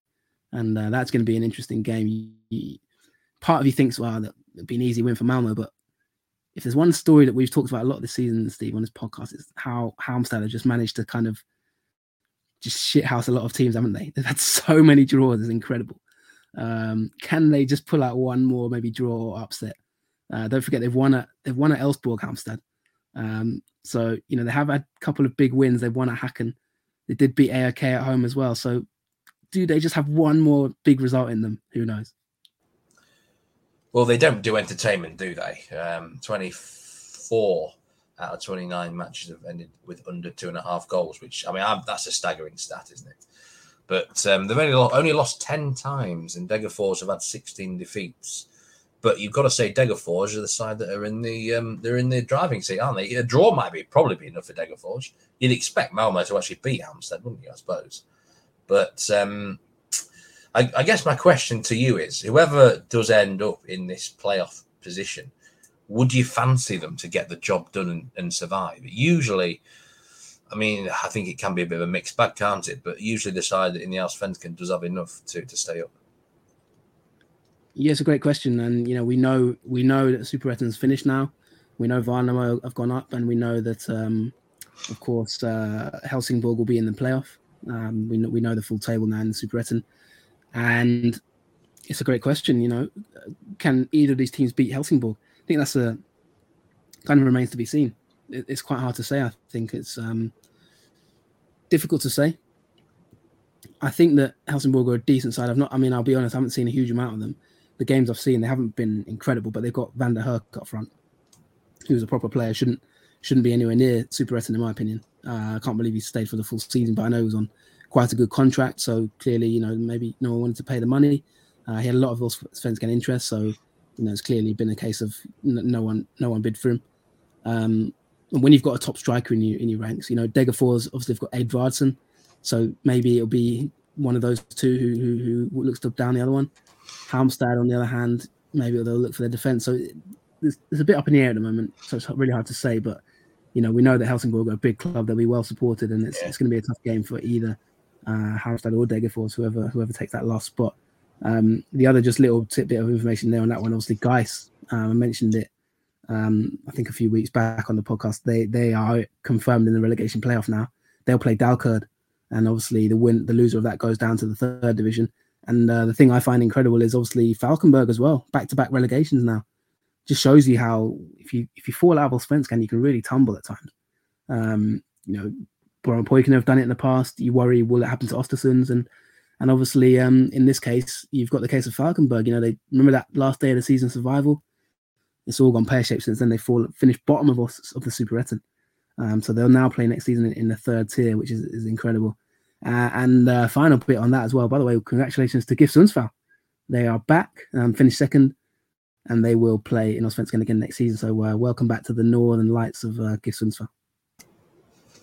And uh, that's going to be an interesting game. You, you, part of you thinks, well, that it'd be an easy win for Malmo. But if there's one story that we've talked about a lot this season, Steve, on this podcast, is how Halmstad have just managed to kind of just shithouse a lot of teams, haven't they? They've had so many draws, it's incredible. Um, can they just pull out one more, maybe draw or upset? Uh, don't forget they've won at they've won at Elfsborg, Halmstad. Um, so you know they have had a couple of big wins. They've won at Häcken. They did beat AIK at home as well. So do they just have one more big result in them? Who knows? Well, they don't do entertainment, do they? Um, 24 out of 29 matches have ended with under two and a half goals, which, I mean, I'm, that's a staggering stat, isn't it? But um, they've only, only lost 10 times, and Degerfors have had 16 defeats. But you've got to say Degerfors are the side that are in the um, they're in the driving seat, aren't they? A draw might be probably be enough for Degerfors. You'd expect Malmo to actually beat Halmstad, wouldn't you? I suppose. But um, I, I, guess my question to you is whoever does end up in this playoff position, would you fancy them to get the job done and, and survive? Usually, I mean, I think it can be a bit of a mixed bag, can't it? But usually the side in the Allsvenskan does have enough to, to stay up. Yeah, it's a great question, and you know we know we know that Superettan's finished now. We know Värnamo have gone up, and we know that, um, of course, uh, Helsingborg will be in the playoff. Um, we know we know the full table now in the Superettan. And it's a great question. You know, can either of these teams beat Helsingborg? Think that's a kind of remains to be seen. It, it's quite hard to say. I think it's um, difficult to say. I think that Helsingborg are a decent side. I've not. I mean, I'll be honest. I haven't seen a huge amount of them. The games I've seen, they haven't been incredible, but they've got Van der Herk up front, who's a proper player. shouldn't shouldn't be anywhere near Superettan in my opinion. Uh, I can't believe he stayed for the full season, but I know he was on quite a good contract. So clearly, you know, maybe no one wanted to pay the money. Uh, he had a lot of Allsvenskan interest, so you know, it's clearly been a case of no one, no one bid for him. Um, and when you've got a top striker in your in your ranks, you know, Degerfors obviously have got Edvardsen, so maybe it'll be one of those two who who, who looks to down the other one. Halmstad, on the other hand, maybe they'll look for their defense. So there's, there's a bit up in the air at the moment, so it's really hard to say. But you know, we know that Helsingborg are a big club; they'll be well supported, and it's, yeah. it's going to be a tough game for either uh, Halmstad or Degerfors, whoever whoever takes that last spot. Um, the other just little tidbit of information there on that one, obviously, Gais. Um, I mentioned it, um, I think a few weeks back on the podcast. They they are confirmed in the relegation playoff now. They'll play Dalkurd, and obviously the win, the loser of that goes down to the third division. And uh, the thing I find incredible is obviously Falkenberg as well, back to back relegations now. Just shows you how if you if you fall out of Svenskan, you can really tumble at times. Um, you know, Brommapojken have done it in the past. You worry, will it happen to Ostersunds? And and obviously, um, in this case, you've got the case of Falkenberg. You know, they remember that last day of the season survival. It's all gone pear shaped since then. They fall finished bottom of of the Superettan. Um, so they'll now play next season in, in the third tier, which is, is incredible. Uh, and uh, final bit on that as well. By the way, congratulations to GIF Sundsvall. They are back, um, finished second, and they will play in Allsvenskan again next season. So uh, welcome back to the Northern Lights of uh, GIF Sundsvall.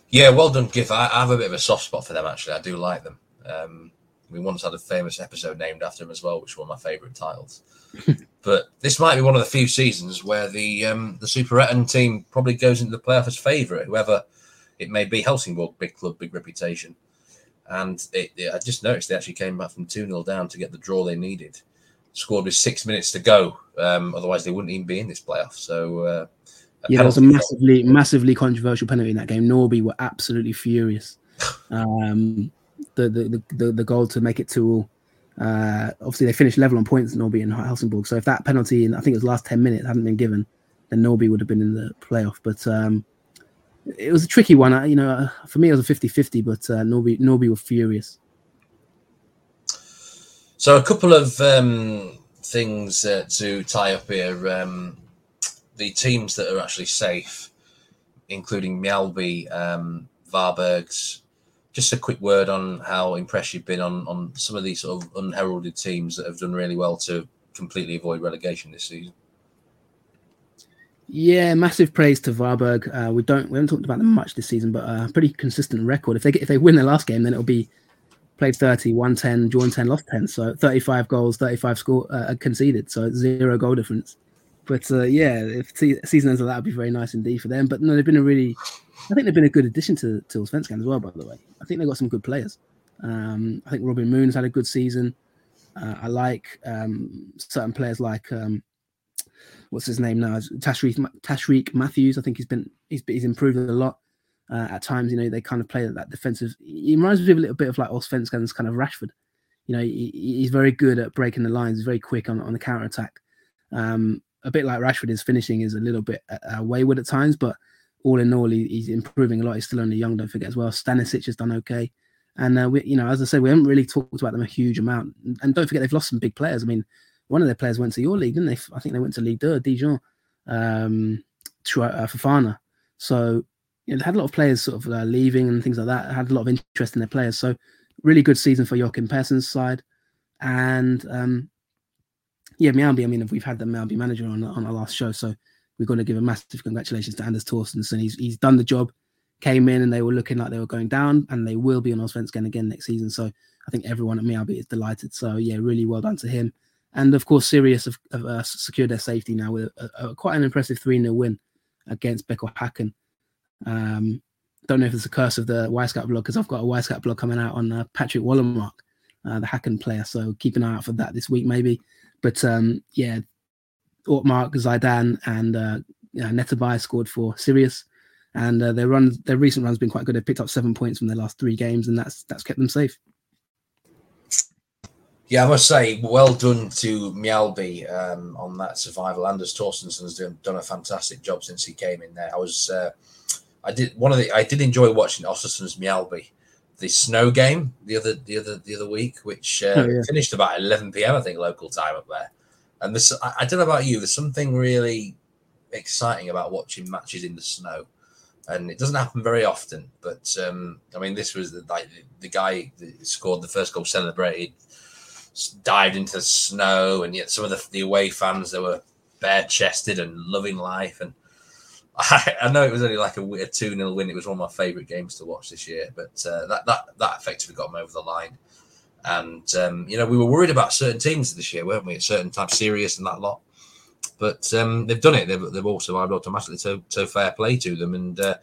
Yeah, well done, GIF. I, I, have a bit of a soft spot for them, actually. I do like them. Um, we once had a famous episode named after him as well, which was one of my favourite titles. but this might be one of the few seasons where the um, the Superettan team probably goes into the playoff as favourite. Whoever it may be Helsingborg, big club, big reputation. And it, it, I just noticed they actually came back from 2 0 down to get the draw they needed. Scored with six minutes to go. Um, otherwise, they wouldn't even be in this playoff. So, uh, yeah, there was a massively, massively controversial penalty in that game. Norby were absolutely furious. Um, the, the, the, the goal to make it 2 all. Uh, obviously, they finished level on points, Norby and Helsingborg. So if that penalty in, I think it was last 10 minutes, hadn't been given, then Norby would have been in the playoff. But um, it was a tricky one. You know, for me, it was a 50 50, but uh, Norby, Norby were furious. So, a couple of um, things uh, to tie up here. Um, the teams that are actually safe, including Mjällby, um, Varbergs. Just a quick word on how impressed you've been on, on some of these sort of unheralded teams that have done really well to completely avoid relegation this season. Yeah, massive praise to Varberg. Uh, we don't we haven't talked about them much this season, but a uh, pretty consistent record. If they get, if they win their last game, then it'll be played 30, won 10, drawn 10, lost 10. So 35 goals, 35 score uh, conceded. So zero goal difference. But uh, yeah, if season ends like that, would be very nice indeed for them. But no, they've been a really, I think they've been a good addition to to Svenskan as well. By the way, I think they've got some good players. Um, I think Robin Moon's had a good season. Uh, I like um, certain players like um, what's his name now? Tashreeq Tashreeq Matthews. I think he's been he's he's improved a lot. Uh, at times, you know, they kind of play that defensive. He reminds me of a little bit of like Allsvenskan's kind of Rashford. You know, he, he's very good at breaking the lines. He's very quick on, on the counter attack. Um, a bit like Rashford, his finishing is a little bit uh, wayward at times, but all in all, he, he's improving a lot. He's still only young, don't forget as well. Stanisic has done okay. And, uh, we, you know, as I said, we haven't really talked about them a huge amount. And don't forget, they've lost some big players. I mean, one of their players went to your league, didn't they? I think they went to Ligue 2, Dijon, um, uh, Fofana. So you know, they had a lot of players sort of uh, leaving and things like that. Had a lot of interest in their players. So really good season for Joachim Persson's side. And um, yeah, Mjällby, I mean, we've had the Mjällby manager on, on our last show. So we're going to give a massive congratulations to Anders Torstensson. He's, he's done the job, came in and they were looking like they were going down and they will be on Allsvenskan again again next season. So I think everyone at Mjällby is delighted. So yeah, really well done to him. And of course, Sirius have, have uh, secured their safety now with a, a, quite an impressive 3 0 win against BK Häcken. Um, don't know if it's a curse of the Wyscout blog because I've got a Wyscout blog coming out on uh, Patrick Wålemark, uh, the Häcken player. So keep an eye out for that this week, maybe. But um, yeah, Ortmark, Zidane, and uh, yeah, Netabay scored for Sirius. And uh, their run, their recent run's been quite good. They picked up seven points from their last three games, and that's that's kept them safe. Yeah, I must say, well done to Mjällby um, on that survival. Anders Torstensson's done, done a fantastic job since he came in there. I was, uh, I did one of the, I did enjoy watching Ostersund's Mjällby, the snow game the other, the other, the other week, which uh, oh, yeah. finished about 11 p.m. I think local time up there. And this, I, I don't know about you, there's something really exciting about watching matches in the snow and it doesn't happen very often. But um, I mean, this was the, like the, the guy that scored the first goal, celebrated dived into the snow, and yet some of the, the away fans they were bare chested and loving life. And I, I, know it was only like a, a two 0 win. It was one of my favourite games to watch this year, but uh, that that that effectively got them over the line. And um, you know, we were worried about certain teams this year, weren't we? At certain times, Sirius and that lot. But um, they've done it. They've, they've all survived automatically. So, so fair play to them. And uh,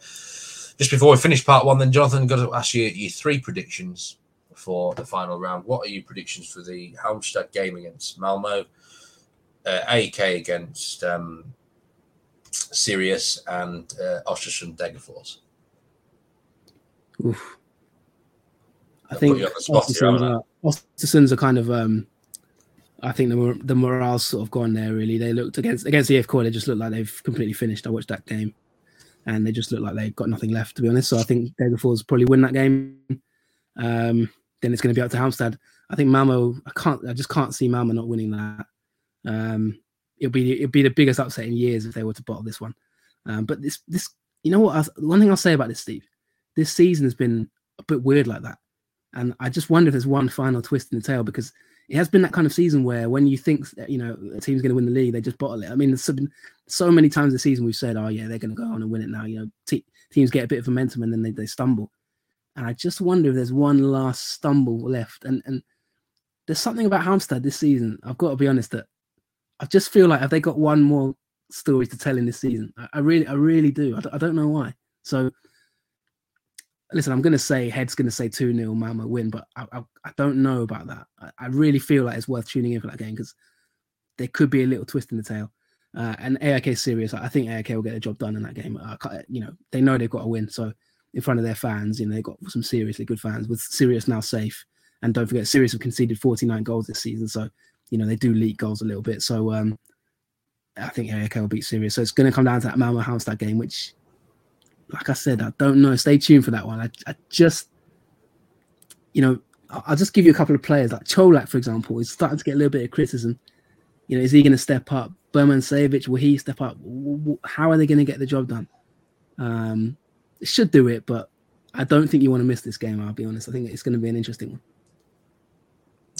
just before we finish part one, then Jonathan, got to ask you your three predictions for the final round. What are your predictions for the Halmstad game against Malmo, uh, AIK against um, Sirius, and uh, Ostersund Degerfors? Oof. I think Ostersund's are kind of. Um, I think the the morale's sort of gone there. Really, they looked against against the Core. They just looked like they've completely finished. I watched that game, and they just look like they've got nothing left. To be honest, so I think Degerfors probably win that game. Um, then it's going to be up to Halmstad. I think Malmo. I can't. I just can't see Malmo not winning that. Um, it'll be it'll be the biggest upset in years if they were to bottle this one. Um, but this this you know what? I, one thing I'll say about this, Steve, this season has been a bit weird like that, and I just wonder if there's one final twist in the tail because it has been that kind of season where when you think you know a team's going to win the league, they just bottle it. I mean, there's been so many times this season we've said, "Oh yeah, they're going to go on and win it now." You know, te- teams get a bit of momentum and then they, they stumble. And I just wonder if there's one last stumble left. And and there's something about Halmstad this season. I've got to be honest that I just feel like have they got one more story to tell in this season? I, I really, I really do. I, I don't know why. So listen, I'm going to say head's going to say 2 0 Malmo win, but I, I, I, don't know about that. I, I, really feel like it's worth tuning in for that game because there could be a little twist in the tail. Uh, and AIK Sirius. I think AIK will get the job done in that game. Uh, you know, they know they've got to win. So in front of their fans, you know, they've got some seriously good fans with Sirius now safe. And don't forget, Sirius have conceded 49 goals this season. So, you know, they do leak goals a little bit. So um, I think AIK will beat Sirius. So it's going to come down to that Malmo Halmstad game, which like I said, I don't know. Stay tuned for that one. I, I just, you know, I'll just give you a couple of players like Čolak, for example, is starting to get a little bit of criticism. You know, is he going to step up? Birmančević, will he step up? How are they going to get the job done? Um, should do it, but I don't think you want to miss this game. I'll be honest. I think it's going to be an interesting one.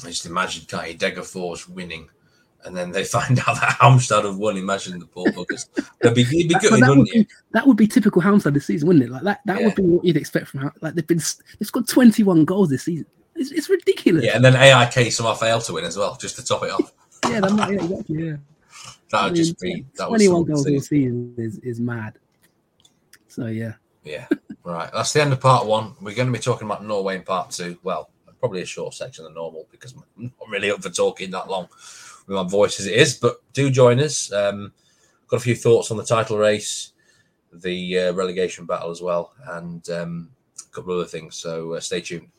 I just imagine Kai Degerfors winning and then they find out that Halmstad have won. Imagine the poor buggers. They'd be, be good, that, would be, that would be typical Halmstad this season, wouldn't it? Like that, that yeah. would be what you'd expect from like they've been they've got 21 goals this season. It's, it's ridiculous. Yeah, and then AIK somehow failed to win as well, just to top it off. yeah, that might, yeah, exactly. Yeah, that would I mean, just be that 21 goals this season is is mad. So yeah. Yeah. right. That's the end of part one. We're going to be talking about Norway in part two. Well, probably a short section than normal because I'm not really up for talking that long with my voice as it is. But do join us. Um, got a few thoughts on the title race, the uh, relegation battle as well, and um, a couple of other things. So uh, stay tuned.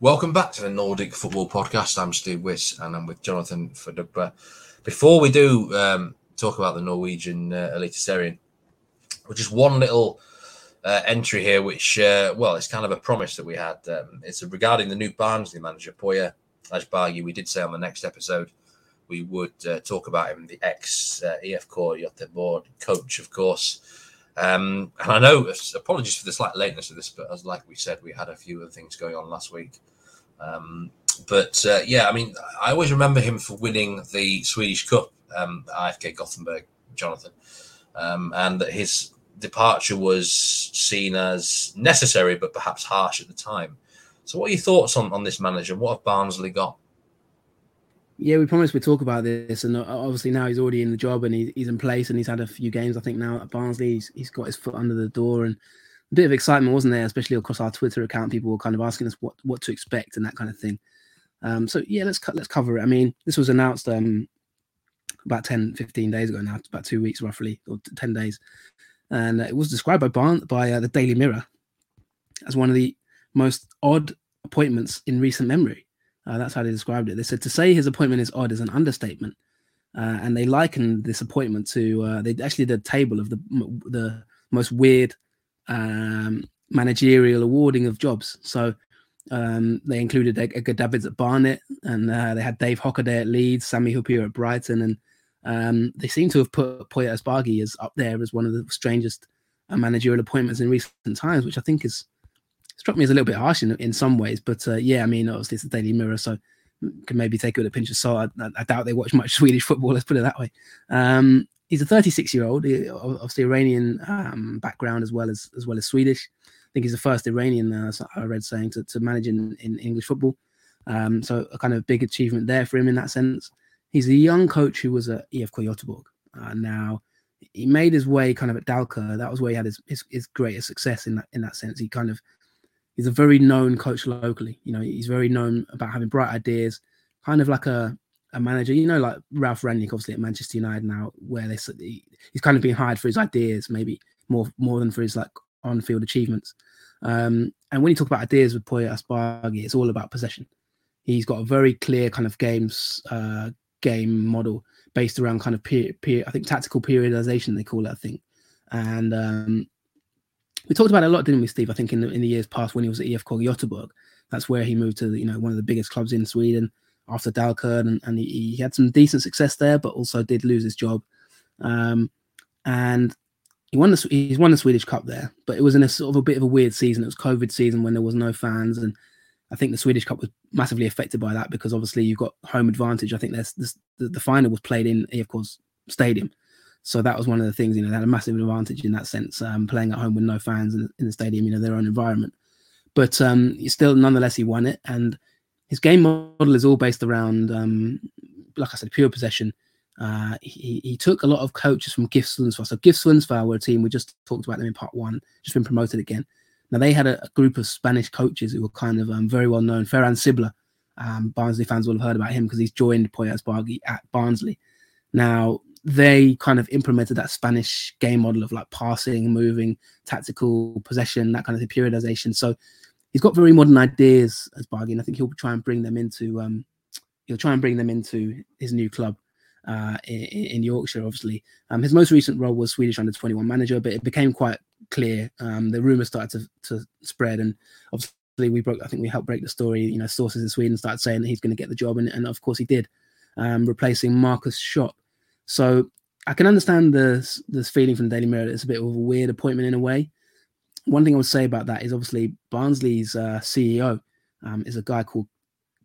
Welcome back to the Nordic Football Podcast. I'm Steve Wiss and I'm with Jonathan Fadugba. Before we do um, talk about the Norwegian uh, Eliteserien, just one little uh, entry here, which, uh, well, it's kind of a promise that we had. Um, it's regarding the new Barnsley manager, Poya Asbaghi. We did say on the next episode we would uh, talk about him, the ex uh, IFK Board coach, of course. Um, and I know, apologies for the slight lateness of this, but as like we said, we had a few other things going on last week. Um, but uh, yeah, I mean, I always remember him for winning the Swedish Cup, um, IFK Gothenburg, Jonathan, um, and that his departure was seen as necessary, but perhaps harsh at the time. So, what are your thoughts on, on this manager? What have Barnsley got? Yeah, we promised we'd talk about this, and uh, obviously now he's already in the job and he, he's in place and he's had a few games. I think now at Barnsley, he's, he's got his foot under the door and a bit of excitement, wasn't there? Especially across our Twitter account, people were kind of asking us what what to expect and that kind of thing. Um, so yeah, let's let's cover it. I mean, this was announced um, about 10, 15 days ago now, about two weeks roughly, or ten days, and it was described by Barn by uh, the Daily Mirror as one of the most odd appointments in recent memory. Uh, that's how they described it. They said to say his appointment is odd is an understatement, uh, and they likened this appointment to uh, they actually did a table of the the most weird um, managerial awarding of jobs. So um, they included Edgar Davids at Barnet, and uh, they had Dave Hockaday at Leeds, Sammy Hyypiä at Brighton, and um, they seem to have put Poya Asbaghi as up there as one of the strangest uh, managerial appointments in recent times, which I think is struck me as a little bit harsh in, in some ways. But uh, yeah, I mean, obviously it's the Daily Mirror, so can maybe take it with a pinch of salt. I, I, doubt they watch much Swedish football. Let's put it that way. Um, he's a 36 year old, obviously Iranian um, background as well as as well as Swedish. I think he's the first Iranian uh, I read saying to, to manage in, in English football. Um, so a kind of big achievement there for him in that sense. He's a young coach who was at IFK Göteborg. Uh, now he made his way kind of at Dalkurd. That was where he had his, his, his greatest success in that in that sense. He kind of he's a very known coach locally. You know, he's very known about having bright ideas, kind of like a a manager. You know, like Ralf Rangnick, obviously at Manchester United now, where they he's kind of being hired for his ideas, maybe more more than for his like on field achievements. Um, and when you talk about ideas with Poya Asbaghi, it's all about possession. He's got a very clear kind of games uh, game model based around kind of peer, peer, I think tactical periodization they call it, I think. And um, we talked about it a lot, didn't we, Steve? I think in the in the years past when he was at IFK Göteborg, that's where he moved to you know one of the biggest clubs in Sweden after Dalkurd, and, and he, he, had some decent success there, but also did lose his job. Um, and he won the he's won the Swedish Cup there, but it was in a sort of a bit of a weird season. It was COVID season when there was no fans, and I think the Swedish Cup was massively affected by that because obviously you've got home advantage. I think there's this, the, the final was played in, course, stadium, So that was one of the things, you know, they had a massive advantage in that sense, um, playing at home with no fans in, in, the stadium, you know, their own environment. But um, still, nonetheless, he won it. And his game model is all based around, um, like I said, pure possession. Uh, he, he took a lot of coaches from GIF Sundsvall. So GIF Sundsvall were a team, we just talked about them in part one, just been promoted again. Now they had a, a group of Spanish coaches who were kind of um, very well known. Ferran Sibila, um, Barnsley fans will have heard about him because he's joined Poya Asbaghi at Barnsley. Now they kind of implemented that Spanish game model of like passing, moving, tactical possession, that kind of thing, periodization. So he's got very modern ideas Asbaghi. I think he'll try and bring them into um, he'll try and bring them into his new club uh, in, in, Yorkshire. Obviously, um, his most recent role was Swedish under twenty one manager, but it became quite clear. Um, the rumors started to, to spread, and obviously we broke. I think we helped break the story. You know, sources in Sweden started saying that he's going to get the job, and, and of course he did, um, replacing Markus Schopp. So I can understand this this feeling from the Daily Mirror. It's a bit of a weird appointment in a way. One thing I would say about that is obviously Barnsley's uh, CEO um, is a guy called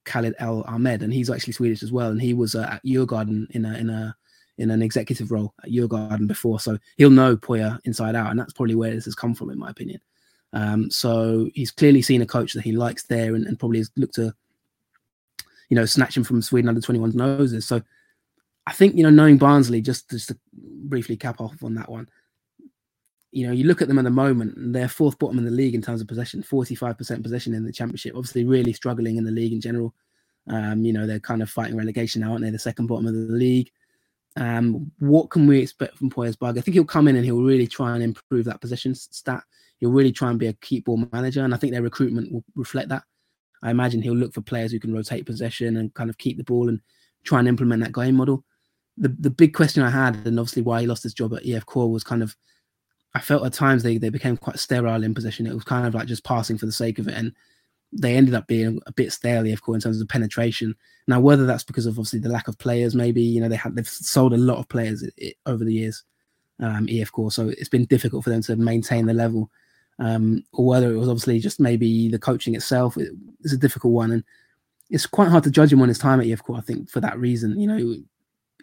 Khalid El Ahmed, and he's actually Swedish as well. And he was uh, at Djurgården in a in a in an executive role at Djurgården before, so he'll know Poya inside out, and that's probably where this has come from, in my opinion. Um, so he's clearly seen a coach that he likes there, and, and probably has looked to, you know, snatch him from Sweden under 21's noses. So I think you know, knowing Barnsley, just just to briefly cap off on that one, you know, you look at them at the moment, and they're fourth bottom in the league in terms of possession, 45% possession in the championship. Obviously, really struggling in the league in general. Um, you know, they're kind of fighting relegation now, aren't they? The second bottom of the league. Um, what can we expect from Asbaghi? I think he'll come in and he'll really try and improve that possession stat. He'll really try and be a keep ball manager, and I think their recruitment will reflect that. I imagine he'll look for players who can rotate possession and kind of keep the ball and try and implement that game model the the big question I had, and obviously why he lost his job at IFK, was kind of I felt at times they they became quite sterile in possession. It was kind of like just passing for the sake of it, and they ended up being a bit stale IFK in terms of penetration. Now, whether that's because of obviously the lack of players, maybe you know they had they've sold a lot of players over the years, um, IFK, so it's been difficult for them to maintain the level. Um, or whether it was obviously just maybe the coaching itself, it, it's a difficult one, and it's quite hard to judge him on his time at IFK. I think for that reason, you know,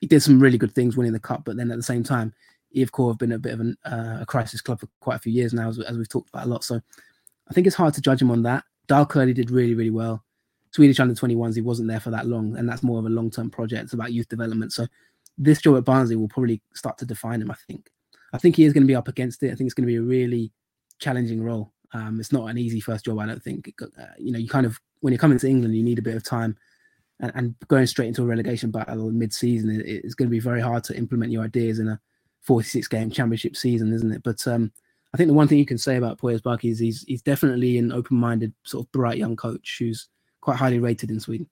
he did some really good things winning the cup, but then at the same time, IFK have been a bit of an, uh, a crisis club for quite a few years now, as, as, we've talked about a lot. So I think it's hard to judge him on that. Dalkurd did really, really well. Swedish under 21s, he wasn't there for that long, and that's more of a long term project. It's about youth development. So this job at Barnsley will probably start to define him, I think. I think he is going to be up against it. I think it's going to be a really challenging role. Um, it's not an easy first job, I don't think. Uh, you know, you kind of, when you're coming to England, you need a bit of time and, and going straight into a relegation battle mid-season it, it's going to be very hard to implement your ideas in a 46 game championship season isn't it? But um, I think the one thing you can say about Poya Asbaghi is he's he's definitely an open-minded sort of bright young coach who's quite highly rated in Sweden.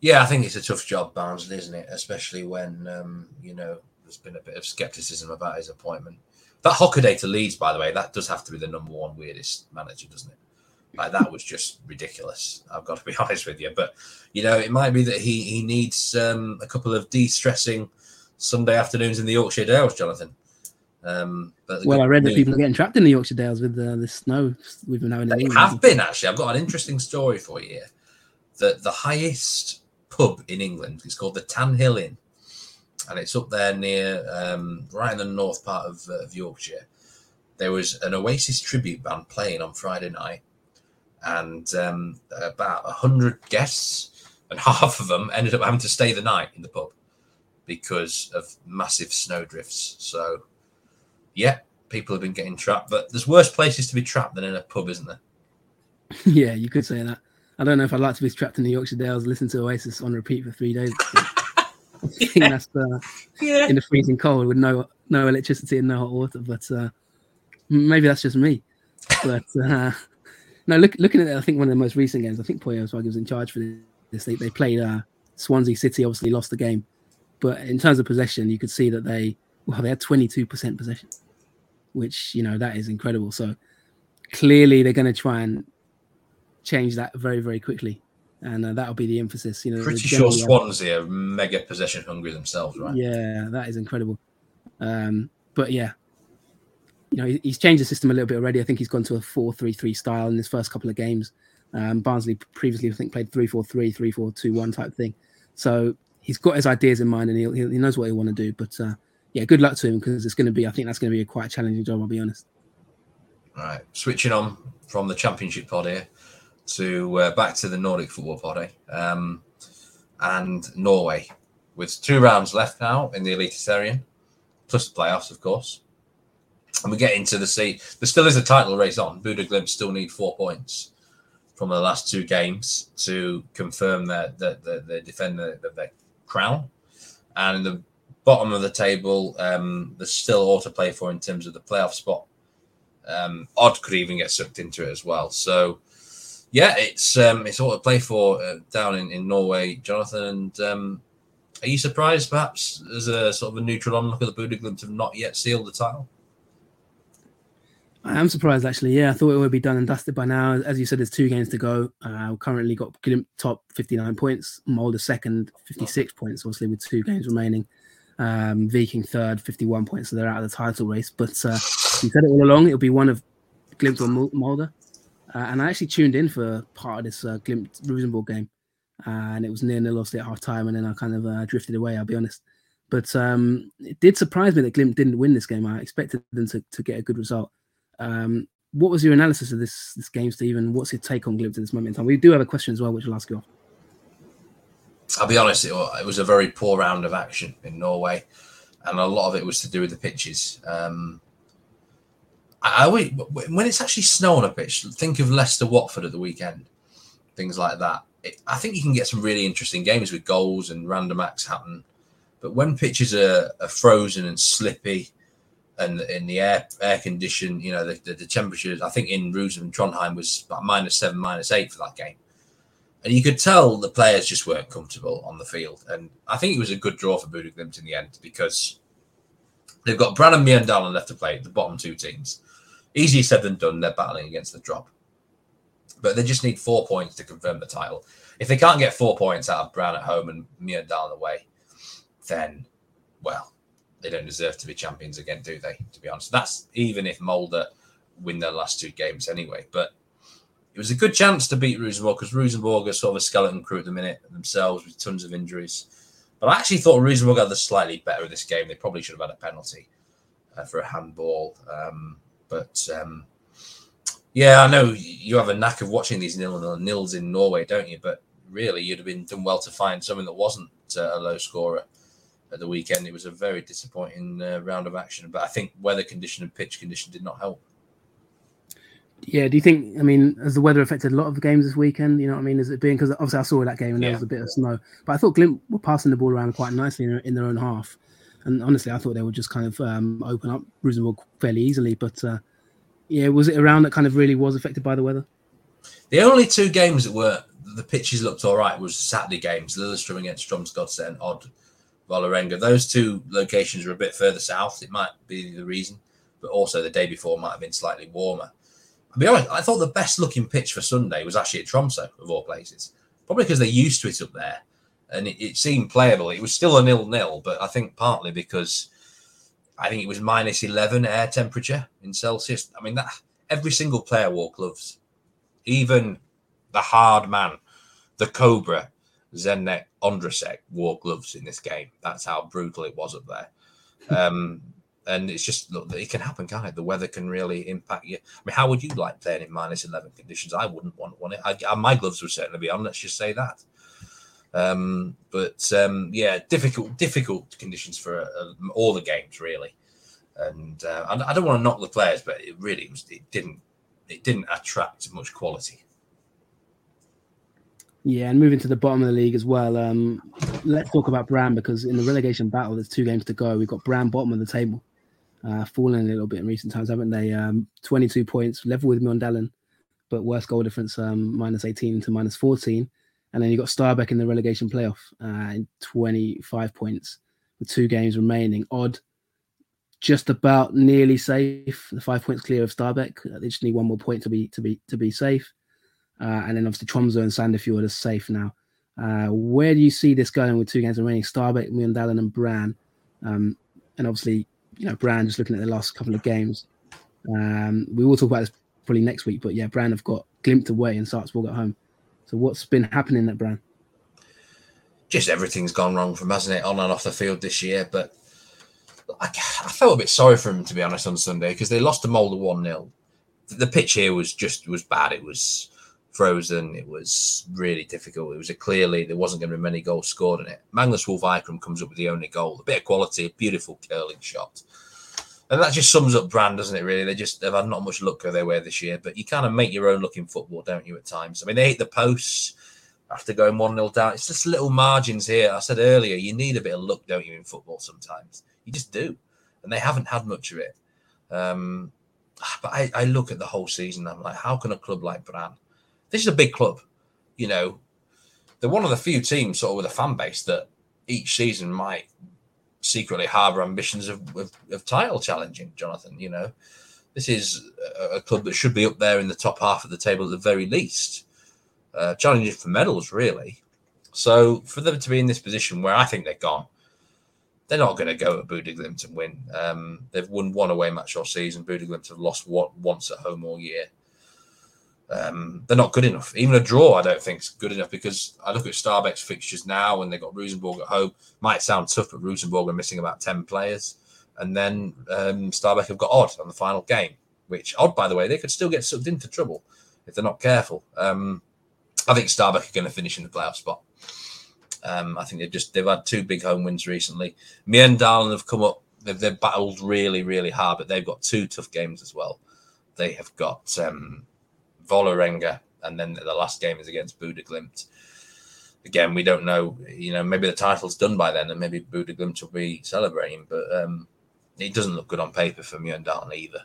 Yeah I think it's a tough job Barnsley isn't it? Especially when um, you know there's been a bit of skepticism about his appointment. That Hockaday to Leeds by the way that does have to be the number one weirdest manager doesn't it like that was just ridiculous. I've got to be honest with you. But you know, it might be that he he needs um, a couple of de-stressing Sunday afternoons in the Yorkshire Dales, Jonathan. Um, well, I read that people are getting trapped in the Yorkshire Dales with the, the snow we've been having. They have been actually. I've got an interesting story for you here. The the highest pub in England is called the Tan Hill Inn, and it's up there near um, right in the north part of, uh, of Yorkshire. There was an Oasis tribute band playing on Friday night, and um, about a hundred guests, and half of them ended up having to stay the night in the pub because of massive snow drifts. So, yeah, people have been getting trapped, but there's worse places to be trapped than in a pub, isn't there? yeah, you could say that. I don't know if I'd like to be trapped in the Yorkshire Dales, listen to Oasis on repeat for three days. Yeah. that's uh, yeah. in the freezing cold with no no electricity and no hot water. But uh, maybe that's just me. But uh, no, look, looking at it, I think one of the most recent games, I think Asbaghi was in charge for this. They, they played uh, Swansea City, obviously lost the game. But in terms of possession, you could see that they, well, they had 22% possession, which, you know, that is incredible. So clearly they're going to try and change that very, very quickly. And uh, that'll be the emphasis. You know, pretty sure Swansea are mega possession hungry themselves, right? Yeah, that is incredible. Um, but yeah, you know, he's changed the system a little bit already. I think he's gone to a 4 3 3 style in his first couple of games. Um, Barnsley previously, I think, played 3 4 3, 3 4 2 1 type thing. So he's got his ideas in mind and he he knows what he want to do. But uh, yeah, good luck to him because it's going to be. I think that's going to be a quite challenging job. I'll be honest. All right, switching on from the Championship pod here to uh, back to the Nordic football pod, eh? um, and Norway with two rounds left now in the Eliteserien, plus the playoffs, of course. And we get into the sea. There still is a title race on. Bodø Glimt still need four points from the last two games to confirm that that they defend their, crown. And in the bottom of the table, um, there's still all to play for in terms of the playoff spot. Um, Odd could even get sucked into it as well. So, yeah, it's um, it's all to play for uh, down in, in Norway, Jonathan. And um, are you surprised, perhaps, as a sort of a neutral onlook at the Bodø Glimt have not yet sealed the title? I am surprised, actually. Yeah, I thought it would be done and dusted by now. As you said, there's two games to go. Uh, currently got Glimt top 59 points, Molde second 56 points, obviously with two games remaining. Um, Viking third 51 points, so they're out of the title race. But uh, you said it all along, it'll be one of Glimt or Molde. Uh, and I actually tuned in for part of this uh, Glimt Rosenborg game, uh, and it was near nil obviously at half time, and then I kind of uh, drifted away. I'll be honest, but um, it did surprise me that Glimt didn't win this game. I expected them to, to get a good result. Um, what was your analysis of this this game, Stephen? What's your take on Glimt at this moment in time? We do have a question as well, which I'll ask you off. I'll be honest, it, it was a very poor round of action in Norway, and a lot of it was to do with the pitches. Um, I, I when it's actually snow on a pitch, think of Leicester Watford at the weekend, things like that. It, I think you can get some really interesting games with goals and random acts happen. But when pitches are, are frozen and slippy, and in the air air condition, you know, the, the, the temperatures, I think in Rosen and Trondheim was about minus seven, minus eight for that game. And you could tell the players just weren't comfortable on the field. And I think it was a good draw for Bodø Glimt in the end because they've got Brann and Mjøndalen left to play, the bottom two teams. Easier said than done. They're battling against the drop. But they just need four points to confirm the title. If they can't get four points out of Brann at home and Mjøndalen away, then, well, they don't deserve to be champions again, do they? To be honest, that's even if Molde win their last two games anyway. But it was a good chance to beat Rosenborg because Rosenborg are sort of a skeleton crew at the minute themselves with tons of injuries. But I actually thought Rosenborg had the slightly better of this game. They probably should have had a penalty uh, for a handball. Um, but um, yeah, I know you have a knack of watching these nil nil nils in Norway, don't you? But really, you'd have been done well to find something that wasn't uh, a low scorer at the weekend. It was a very disappointing uh, round of action, but I think weather condition and pitch condition did not help. Yeah, do you think? I mean, has the weather affected a lot of the games this weekend? You know what I mean? Is it being because obviously I saw that game and yeah. there was a bit of snow, but I thought Glimt were passing the ball around quite nicely in, in their own half, and honestly, I thought they would just kind of um, open up Rosenborg fairly easily. But uh, yeah, was it around that kind of really was affected by the weather? The only two games that were the pitches looked all right was Saturday games, Lillestrøm against Strømsgodset and Odd Vålerenga. Those two locations are a bit further south. It might be the reason, but also the day before might have been slightly warmer. I'll be honest, I thought the best looking pitch for Sunday was actually at Tromsø, of all places. Probably because they're used to it up there and it, it seemed playable. It was still a nil nil, but I think partly because I think it was minus 11 air temperature in Celsius. I mean, that every single player wore gloves, even the hard man, the Cobra, Zdeněk Ondráček wore gloves in this game. That's how brutal it was up there. Um, and it's just look, it can happen, can't it? The weather can really impact you. I mean, how would you like playing in minus eleven conditions? I wouldn't want one. it. I, my gloves would certainly be on. Let's just say that. Um, but um, yeah, difficult difficult conditions for uh, all the games really. And uh, I, I, don't want to knock the players, but it really was. It didn't it didn't attract much quality. Yeah, and moving to the bottom of the league as well. Um, let's talk about Brann because in the relegation battle, there's two games to go. We've got Brann bottom of the table, uh, a little bit in recent times, haven't they? Um, 22 points, level with Mjøndalen, but worse goal difference, um, minus 18 to minus 14. And then you've got Stabæk in the relegation playoff, uh, 25 points with two games remaining. Odd, just about nearly safe. The five points clear of Stabæk. They just need one more point to be to be to be safe. Uh, and then obviously Tromsø and Sandefjord are safe now. Uh, where do you see this going with two games remaining? Stabæk, Mjøndalen, and Brann. Um, and obviously, you know, Brann just looking at the last couple of games. Um, we will talk about this probably next week, but yeah, Brann have got Glimt away and Sarpsborg at home. So what's been happening at Brann? just everything's gone wrong from hasn't it on and off the field this year. But I, I felt a bit sorry for him to be honest on Sunday because they lost to Molde one 0 The pitch here was just was bad. It was frozen. It was really difficult. It was a clearly there wasn't going to be many goals scored in it. Magnus Wolff Eikrem comes up with the only goal. A bit of quality, a beautiful curling shot. And that just sums up Brann, doesn't it? Really, they just they've had not much luck go their way this year. But you kind of make your own looking football, don't you? At times, I mean, they hit the posts after going one 0 down. It's just little margins here. I said earlier, you need a bit of luck, don't you, in football sometimes? You just do, and they haven't had much of it. Um, but I, I look at the whole season. I'm like, how can a club like Brann? This is a big club, you know. They're one of the few teams sort of with a fan base that each season might secretly harbour ambitions of, of, of, title challenging, Jonathan. You know, this is a, a, club that should be up there in the top half of the table at the very least, uh, challenging for medals, really. So for them to be in this position where I think they're gone, they're not going to go at and win. Um, they've won one away match all season. Bodø/Glimt have lost one, once at home all year um, they're not good enough. Even a draw, I don't think is good enough because I look at Stabæk's fixtures now and they've got Rosenborg at home. Might sound tough, but Rosenborg are missing about 10 players. And then um, Stabæk have got Odd on the final game, which, Odd, by the way, they could still get sucked into trouble if they're not careful. Um, I think Stabæk are going to finish in the playoff spot. Um, I think they've just they've had two big home wins recently. Mjøndalen have come up. They've, they've battled really, really hard, but they've got two tough games as well. They have got um, Vålerenga, and then the last game is against Bodø/Glimt. Again, we don't know. You know, maybe the title's done by then, and maybe Bodø/Glimt will be celebrating. But um, it doesn't look good on paper for Mjøndalen either.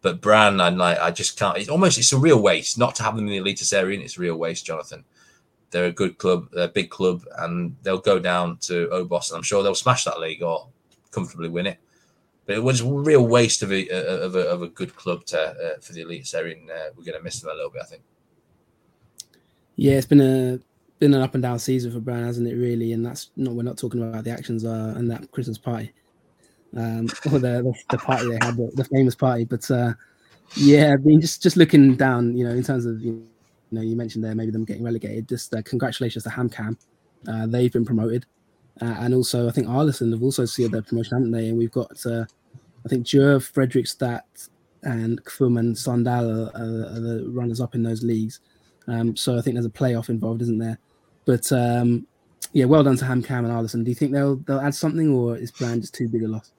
But Brann, I like. I just can't. It's almost it's a real waste not to have them in the Eliteserien. It's a real waste, Jonathan. They're a good club. They're a big club, and they'll go down to Obos, and I'm sure they'll smash that league or comfortably win it. But it was a real waste of a of a, of a good club to uh, for the Eliteserien. Uh, we're going to miss them a little bit, I think. Yeah, it's been a been an up and down season for Brann, hasn't it? Really, and that's not we're not talking about the actions uh, and that Christmas party, um, or the, the, the party they had, the, the famous party. But uh, yeah, I mean, just just looking down, you know, in terms of you know, you mentioned there maybe them getting relegated. Just uh, congratulations to HamKam, uh, they've been promoted, uh, and also I think Aalesund have also sealed their promotion, haven't they? And we've got uh, I think Jerv, Fredrikstad, and Kfum and Sogndal are, are, the runners up in those leagues. Um, so I think there's a playoff involved, isn't there? But um, yeah, well done to HamKam and Aalesund. Do you think they'll they'll add something, or is Brann just too big a loss?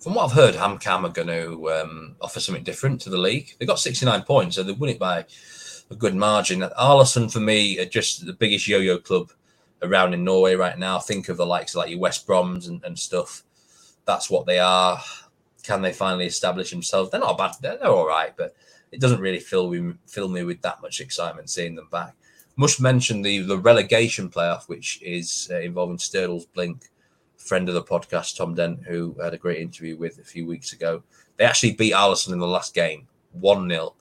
From what I've heard, HamKam are going to um, offer something different to the league. They've got 69 points, so they win it by a good margin. Aalesund, for me, are just the biggest yo-yo club around in Norway right now. Think of the likes of like your West Broms and, and stuff that's what they are. Can they finally establish themselves? They're not bad. They're, they're all right, but it doesn't really fill me fill me with that much excitement seeing them back. Must mention the the relegation playoff, which is uh, involving Stjørdals-Blink, friend of the podcast, Tom Dent, who had a great interview with a few weeks ago. They actually beat Aalesund in the last game, one 0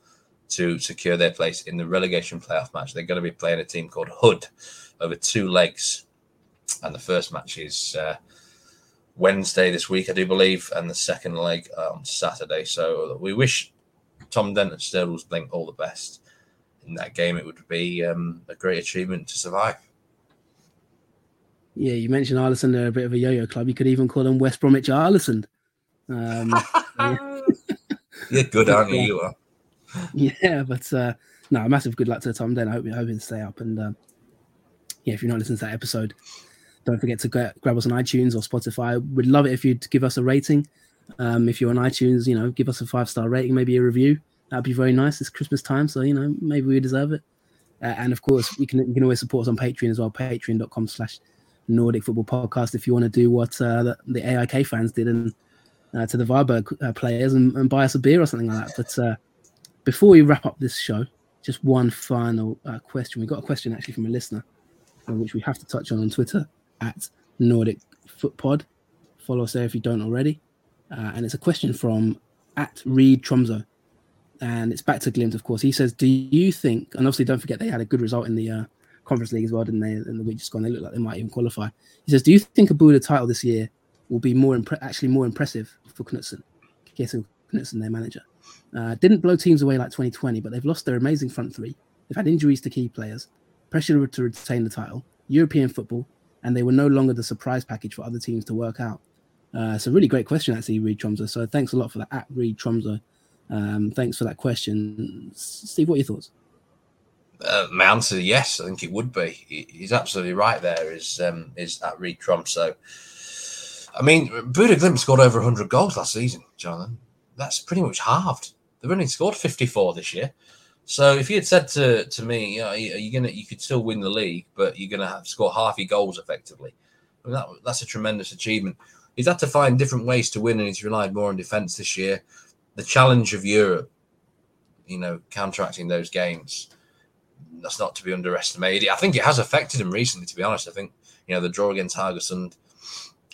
to secure their place in the relegation playoff match. They're going to be playing a team called Hødd over two legs, and the first match is uh, Wednesday this week, I do believe, and the second leg on Saturday. So we wish Tom Dent and Stjørdals-Blink all the best in that game. It would be um, a great achievement to survive. Yeah, you mentioned Aalesund, they're a bit of a yo-yo club. You could even call them West Bromwich Aalesund. Um, You're good, aren't you? You are. Yeah, but uh, no, massive good luck to Tom Dent. I hope you're hoping to stay up. And uh, yeah, if you're not listening to that episode, don't forget to grab us on iTunes or Spotify. We'd love it if you'd give us a rating. Um, if you're on iTunes, you know, give us a five star rating, maybe a review. That'd be very nice. It's Christmas time, so you know, maybe we deserve it. Uh, and of course, we can you can always support us on Patreon as well. Patreon.com slash Nordic Football Podcast if you want to do what uh, the, the, AIK fans did and uh, to the Varberg uh, players and, and, buy us a beer or something like that. But uh, before we wrap up this show, just one final uh, question. We got a question actually from a listener, which we have to touch on on Twitter at Nordic Foot Pod. Follow us there if you don't already. Uh, and it's a question from at Reed Tromso. And it's back to Glimt, of course. He says, Do you think, and obviously don't forget they had a good result in the uh, Conference League as well, didn't they? In the week just gone, they look like they might even qualify. He says, Do you think a Bodø title this year will be more impre- actually more impressive for Knutsen? Kjetil Knutsen, their manager. Uh, didn't blow teams away like 2020, but they've lost their amazing front three. They've had injuries to key players, pressure to retain the title, European football, and they were no longer the surprise package for other teams to work out. Uh, it's a really great question, actually, Reed Tromso. So thanks a lot for that, at Reed Tromso. Um, thanks for that question, Steve. What are your thoughts? Uh, my answer, yes, I think it would be. He, he's absolutely right. There is um, is at Reed Tromso. I mean, Bodø/Glimt scored over 100 goals last season, Jonathan. That's pretty much halved. They've only scored 54 this year. So if you had said to, to me, you you gonna you could still win the league, but you're gonna have score half your goals effectively. I mean, that, that's a tremendous achievement. He's had to find different ways to win, and he's relied more on defence this year. The challenge of Europe, you know, counteracting those games, that's not to be underestimated. I think it has affected him recently. To be honest, I think you know the draw against Haugesund,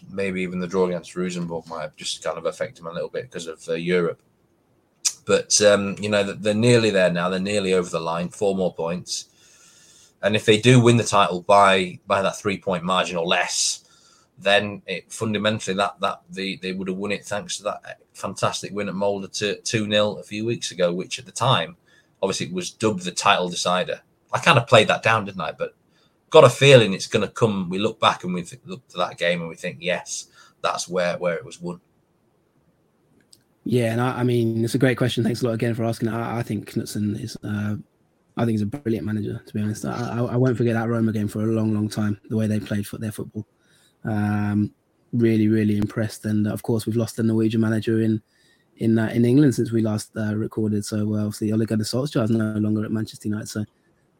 maybe even the draw against Rosenborg might have just kind of affected him a little bit because of uh, Europe. But um, you know they're nearly there now. They're nearly over the line. Four more points, and if they do win the title by by that three point margin or less, then it fundamentally that that they, they would have won it thanks to that fantastic win at Molde to two 0 a few weeks ago, which at the time obviously was dubbed the title decider. I kind of played that down, didn't I? But got a feeling it's going to come. We look back and we look to that game and we think, yes, that's where where it was won. Yeah, and I, I, mean, it's a great question. Thanks a lot again for asking. I, I think Knutsen is, uh, I think he's a brilliant manager. To be honest, I, I, won't forget that Roma game for a long, long time. The way they played for their football, um, really, really impressed. And of course, we've lost the Norwegian manager in in uh, in England since we last uh, recorded. So uh, obviously, Ole Gunnar Solskjaer is no longer at Manchester United. So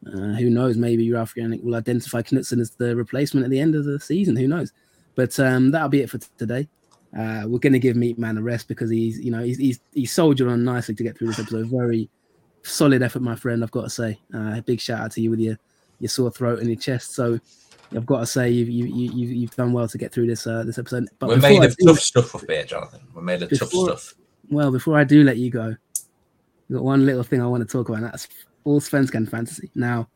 uh, who knows? Maybe Ralf Rangnick will identify Knutsen as the replacement at the end of the season. Who knows? But um, that'll be it for t- today. Uh, we're going to give Meatman a rest because he's, you know, he's, he's, he's soldiered on nicely to get through this episode. Very solid effort, my friend. I've got to say, uh, big shout out to you with your, your sore throat and your chest. So I've got to say, you've you, you, you've done well to get through this uh, this episode. But we're made of do, tough stuff up here, Jonathan. We're made of before, tough stuff. Well, before I do let you go, I've got one little thing I want to talk about, and that's Allsvenskan fantasy. Now,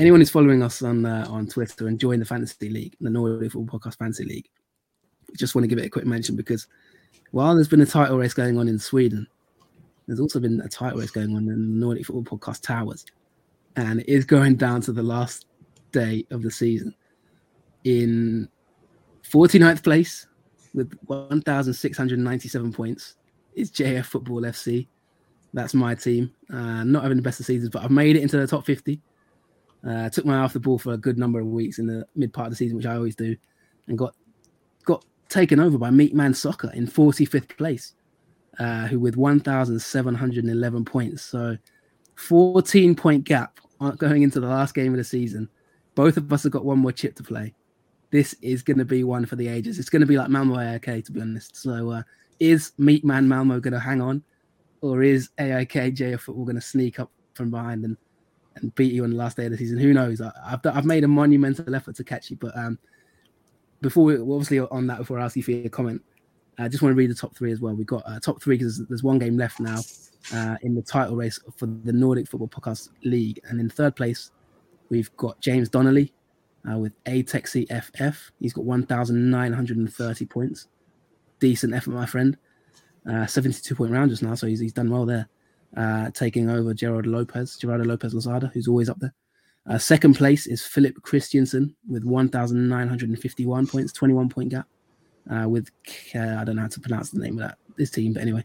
anyone who's following us on uh, on Twitter and join the fantasy league, the Nordic Football Podcast Fantasy League, just want to give it a quick mention because while there's been a title race going on in Sweden, there's also been a title race going on in the Nordic Football Podcast Towers, and it is going down to the last day of the season. In 49th place with 1,697 points is JF Football FC. That's my team. Uh, not having the best of seasons, but I've made it into the top 50. Uh, took my off the ball for a good number of weeks in the mid part of the season, which I always do, and got got taken over by Meatman Soccer in 45th place, uh, who with 1,711 points. So 14 point gap going into the last game of the season. Both of us have got one more chip to play. This is going to be one for the ages. It's going to be like Malmo AIK, to be honest. So uh, is Meatman Malmo going to hang on? Or is AIK JF Football going to sneak up from behind and, and beat you on the last day of the season? Who knows? I, have I've made a monumental effort to catch you, but um, before we obviously on that, before I ask you for your comment, I just want to read the top three as well. We've got uh, top three because there's one game left now uh, in the title race for the Nordic Football Podcast League. And in third place, we've got James Donnelly uh, with Atexi FF. He's got 1,930 points. Decent effort, my friend. Uh, 72 point round just now, so he's, he's done well there. Uh, taking over Gerard Lopez, Gerardo Lopez Lozada, who's always up there. Uh, second place is Philip Christiansen with 1,951 points, 21 point gap. Uh, with uh, I don't know how to pronounce the name of that this team, but anyway.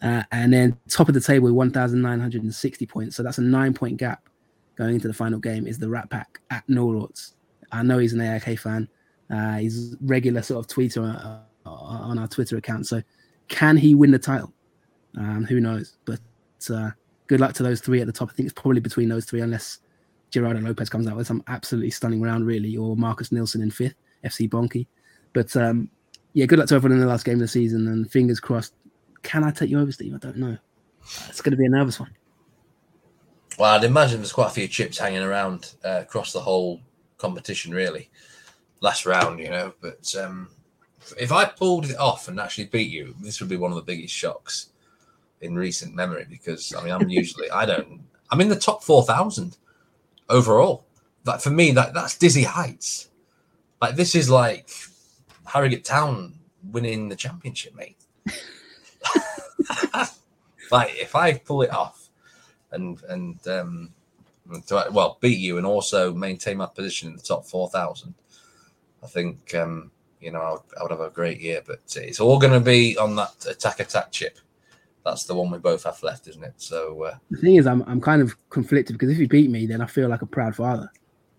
Uh, and then top of the table with 1,960 points, so that's a nine point gap going into the final game. Is the Rat Pack at Nororts? I know he's an AIK fan. Uh, he's regular sort of tweeter uh, on our Twitter account. So can he win the title? Um, who knows? But uh, good luck to those three at the top. I think it's probably between those three, unless Gerardo Lopez comes out with some absolutely stunning round, really, or Marcus Nilsson in fifth, FC Bonky. But um, yeah, good luck to everyone in the last game of the season, and fingers crossed. Can I take you over, Steve? I don't know. It's going to be a nervous one. Well, I'd imagine there's quite a few chips hanging around uh, across the whole competition, really. Last round, you know. But um, if I pulled it off and actually beat you, this would be one of the biggest shocks in recent memory because I mean, I'm usually I don't. I'm in the top four thousand overall. Like for me, that that's dizzy heights. Like this is like Harrogate Town winning the championship, mate. like if I pull it off, and and um, to well beat you and also maintain my position in the top four thousand. I think um, you know I would, I would have a great year, but it's all going to be on that attack attack chip. That's the one we both have left, isn't it? So uh, the thing is, I'm I'm kind of conflicted because if you beat me, then I feel like a proud father,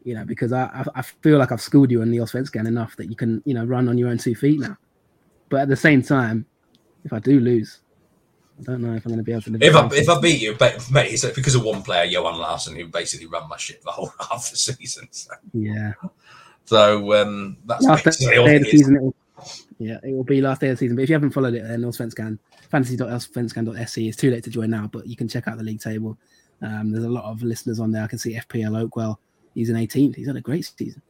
you know, because I I, I feel like I've schooled you on the Allsvenskan enough that you can you know run on your own two feet now. But at the same time, if I do lose, I don't know if I'm going to be able to live. If I, if I beat you, mate, it's because of one player, Johan Larsson, who basically ran my shit the whole half the season. So. Yeah. So um, that's last day, day of the season. It will, yeah, it will be last day of the season. But if you haven't followed it, then Allsvenskan, fantasy.allsvenskan.se. It's too late to join now, but you can check out the league table. Um, there's a lot of listeners on there. I can see FPL Oakwell. He's in 18th. He's had a great season.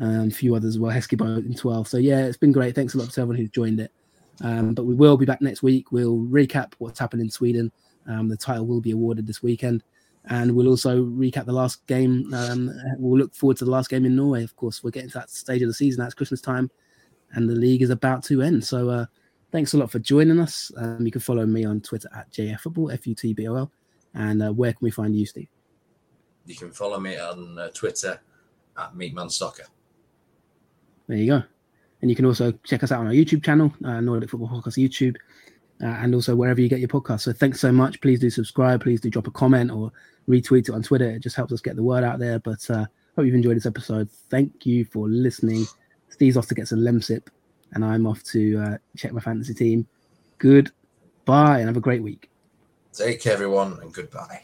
Um, a few others as well. Heskebo in 12. So yeah, it's been great. Thanks a lot to everyone who's joined it. Um, but we will be back next week. We'll recap what's happened in Sweden. Um, the title will be awarded this weekend. And we'll also recap the last game. Um, we'll look forward to the last game in Norway. Of course, we're getting to that stage of the season. That's Christmas time, and the league is about to end. So, uh, thanks a lot for joining us. Um, you can follow me on Twitter at JFFutbol, F U T B O L. And uh, where can we find you, Steve? You can follow me on uh, Twitter at Meatman Soccer. There you go. And you can also check us out on our YouTube channel, uh, Nordic Football Podcast YouTube, uh, and also wherever you get your podcast. So thanks so much. Please do subscribe. Please do drop a comment or retweet it on Twitter. It just helps us get the word out there. But uh, hope you've enjoyed this episode. Thank you for listening. Steve's off to get some Lemsip, and I'm off to uh, check my fantasy team. Goodbye, and have a great week. Take care, everyone, and goodbye.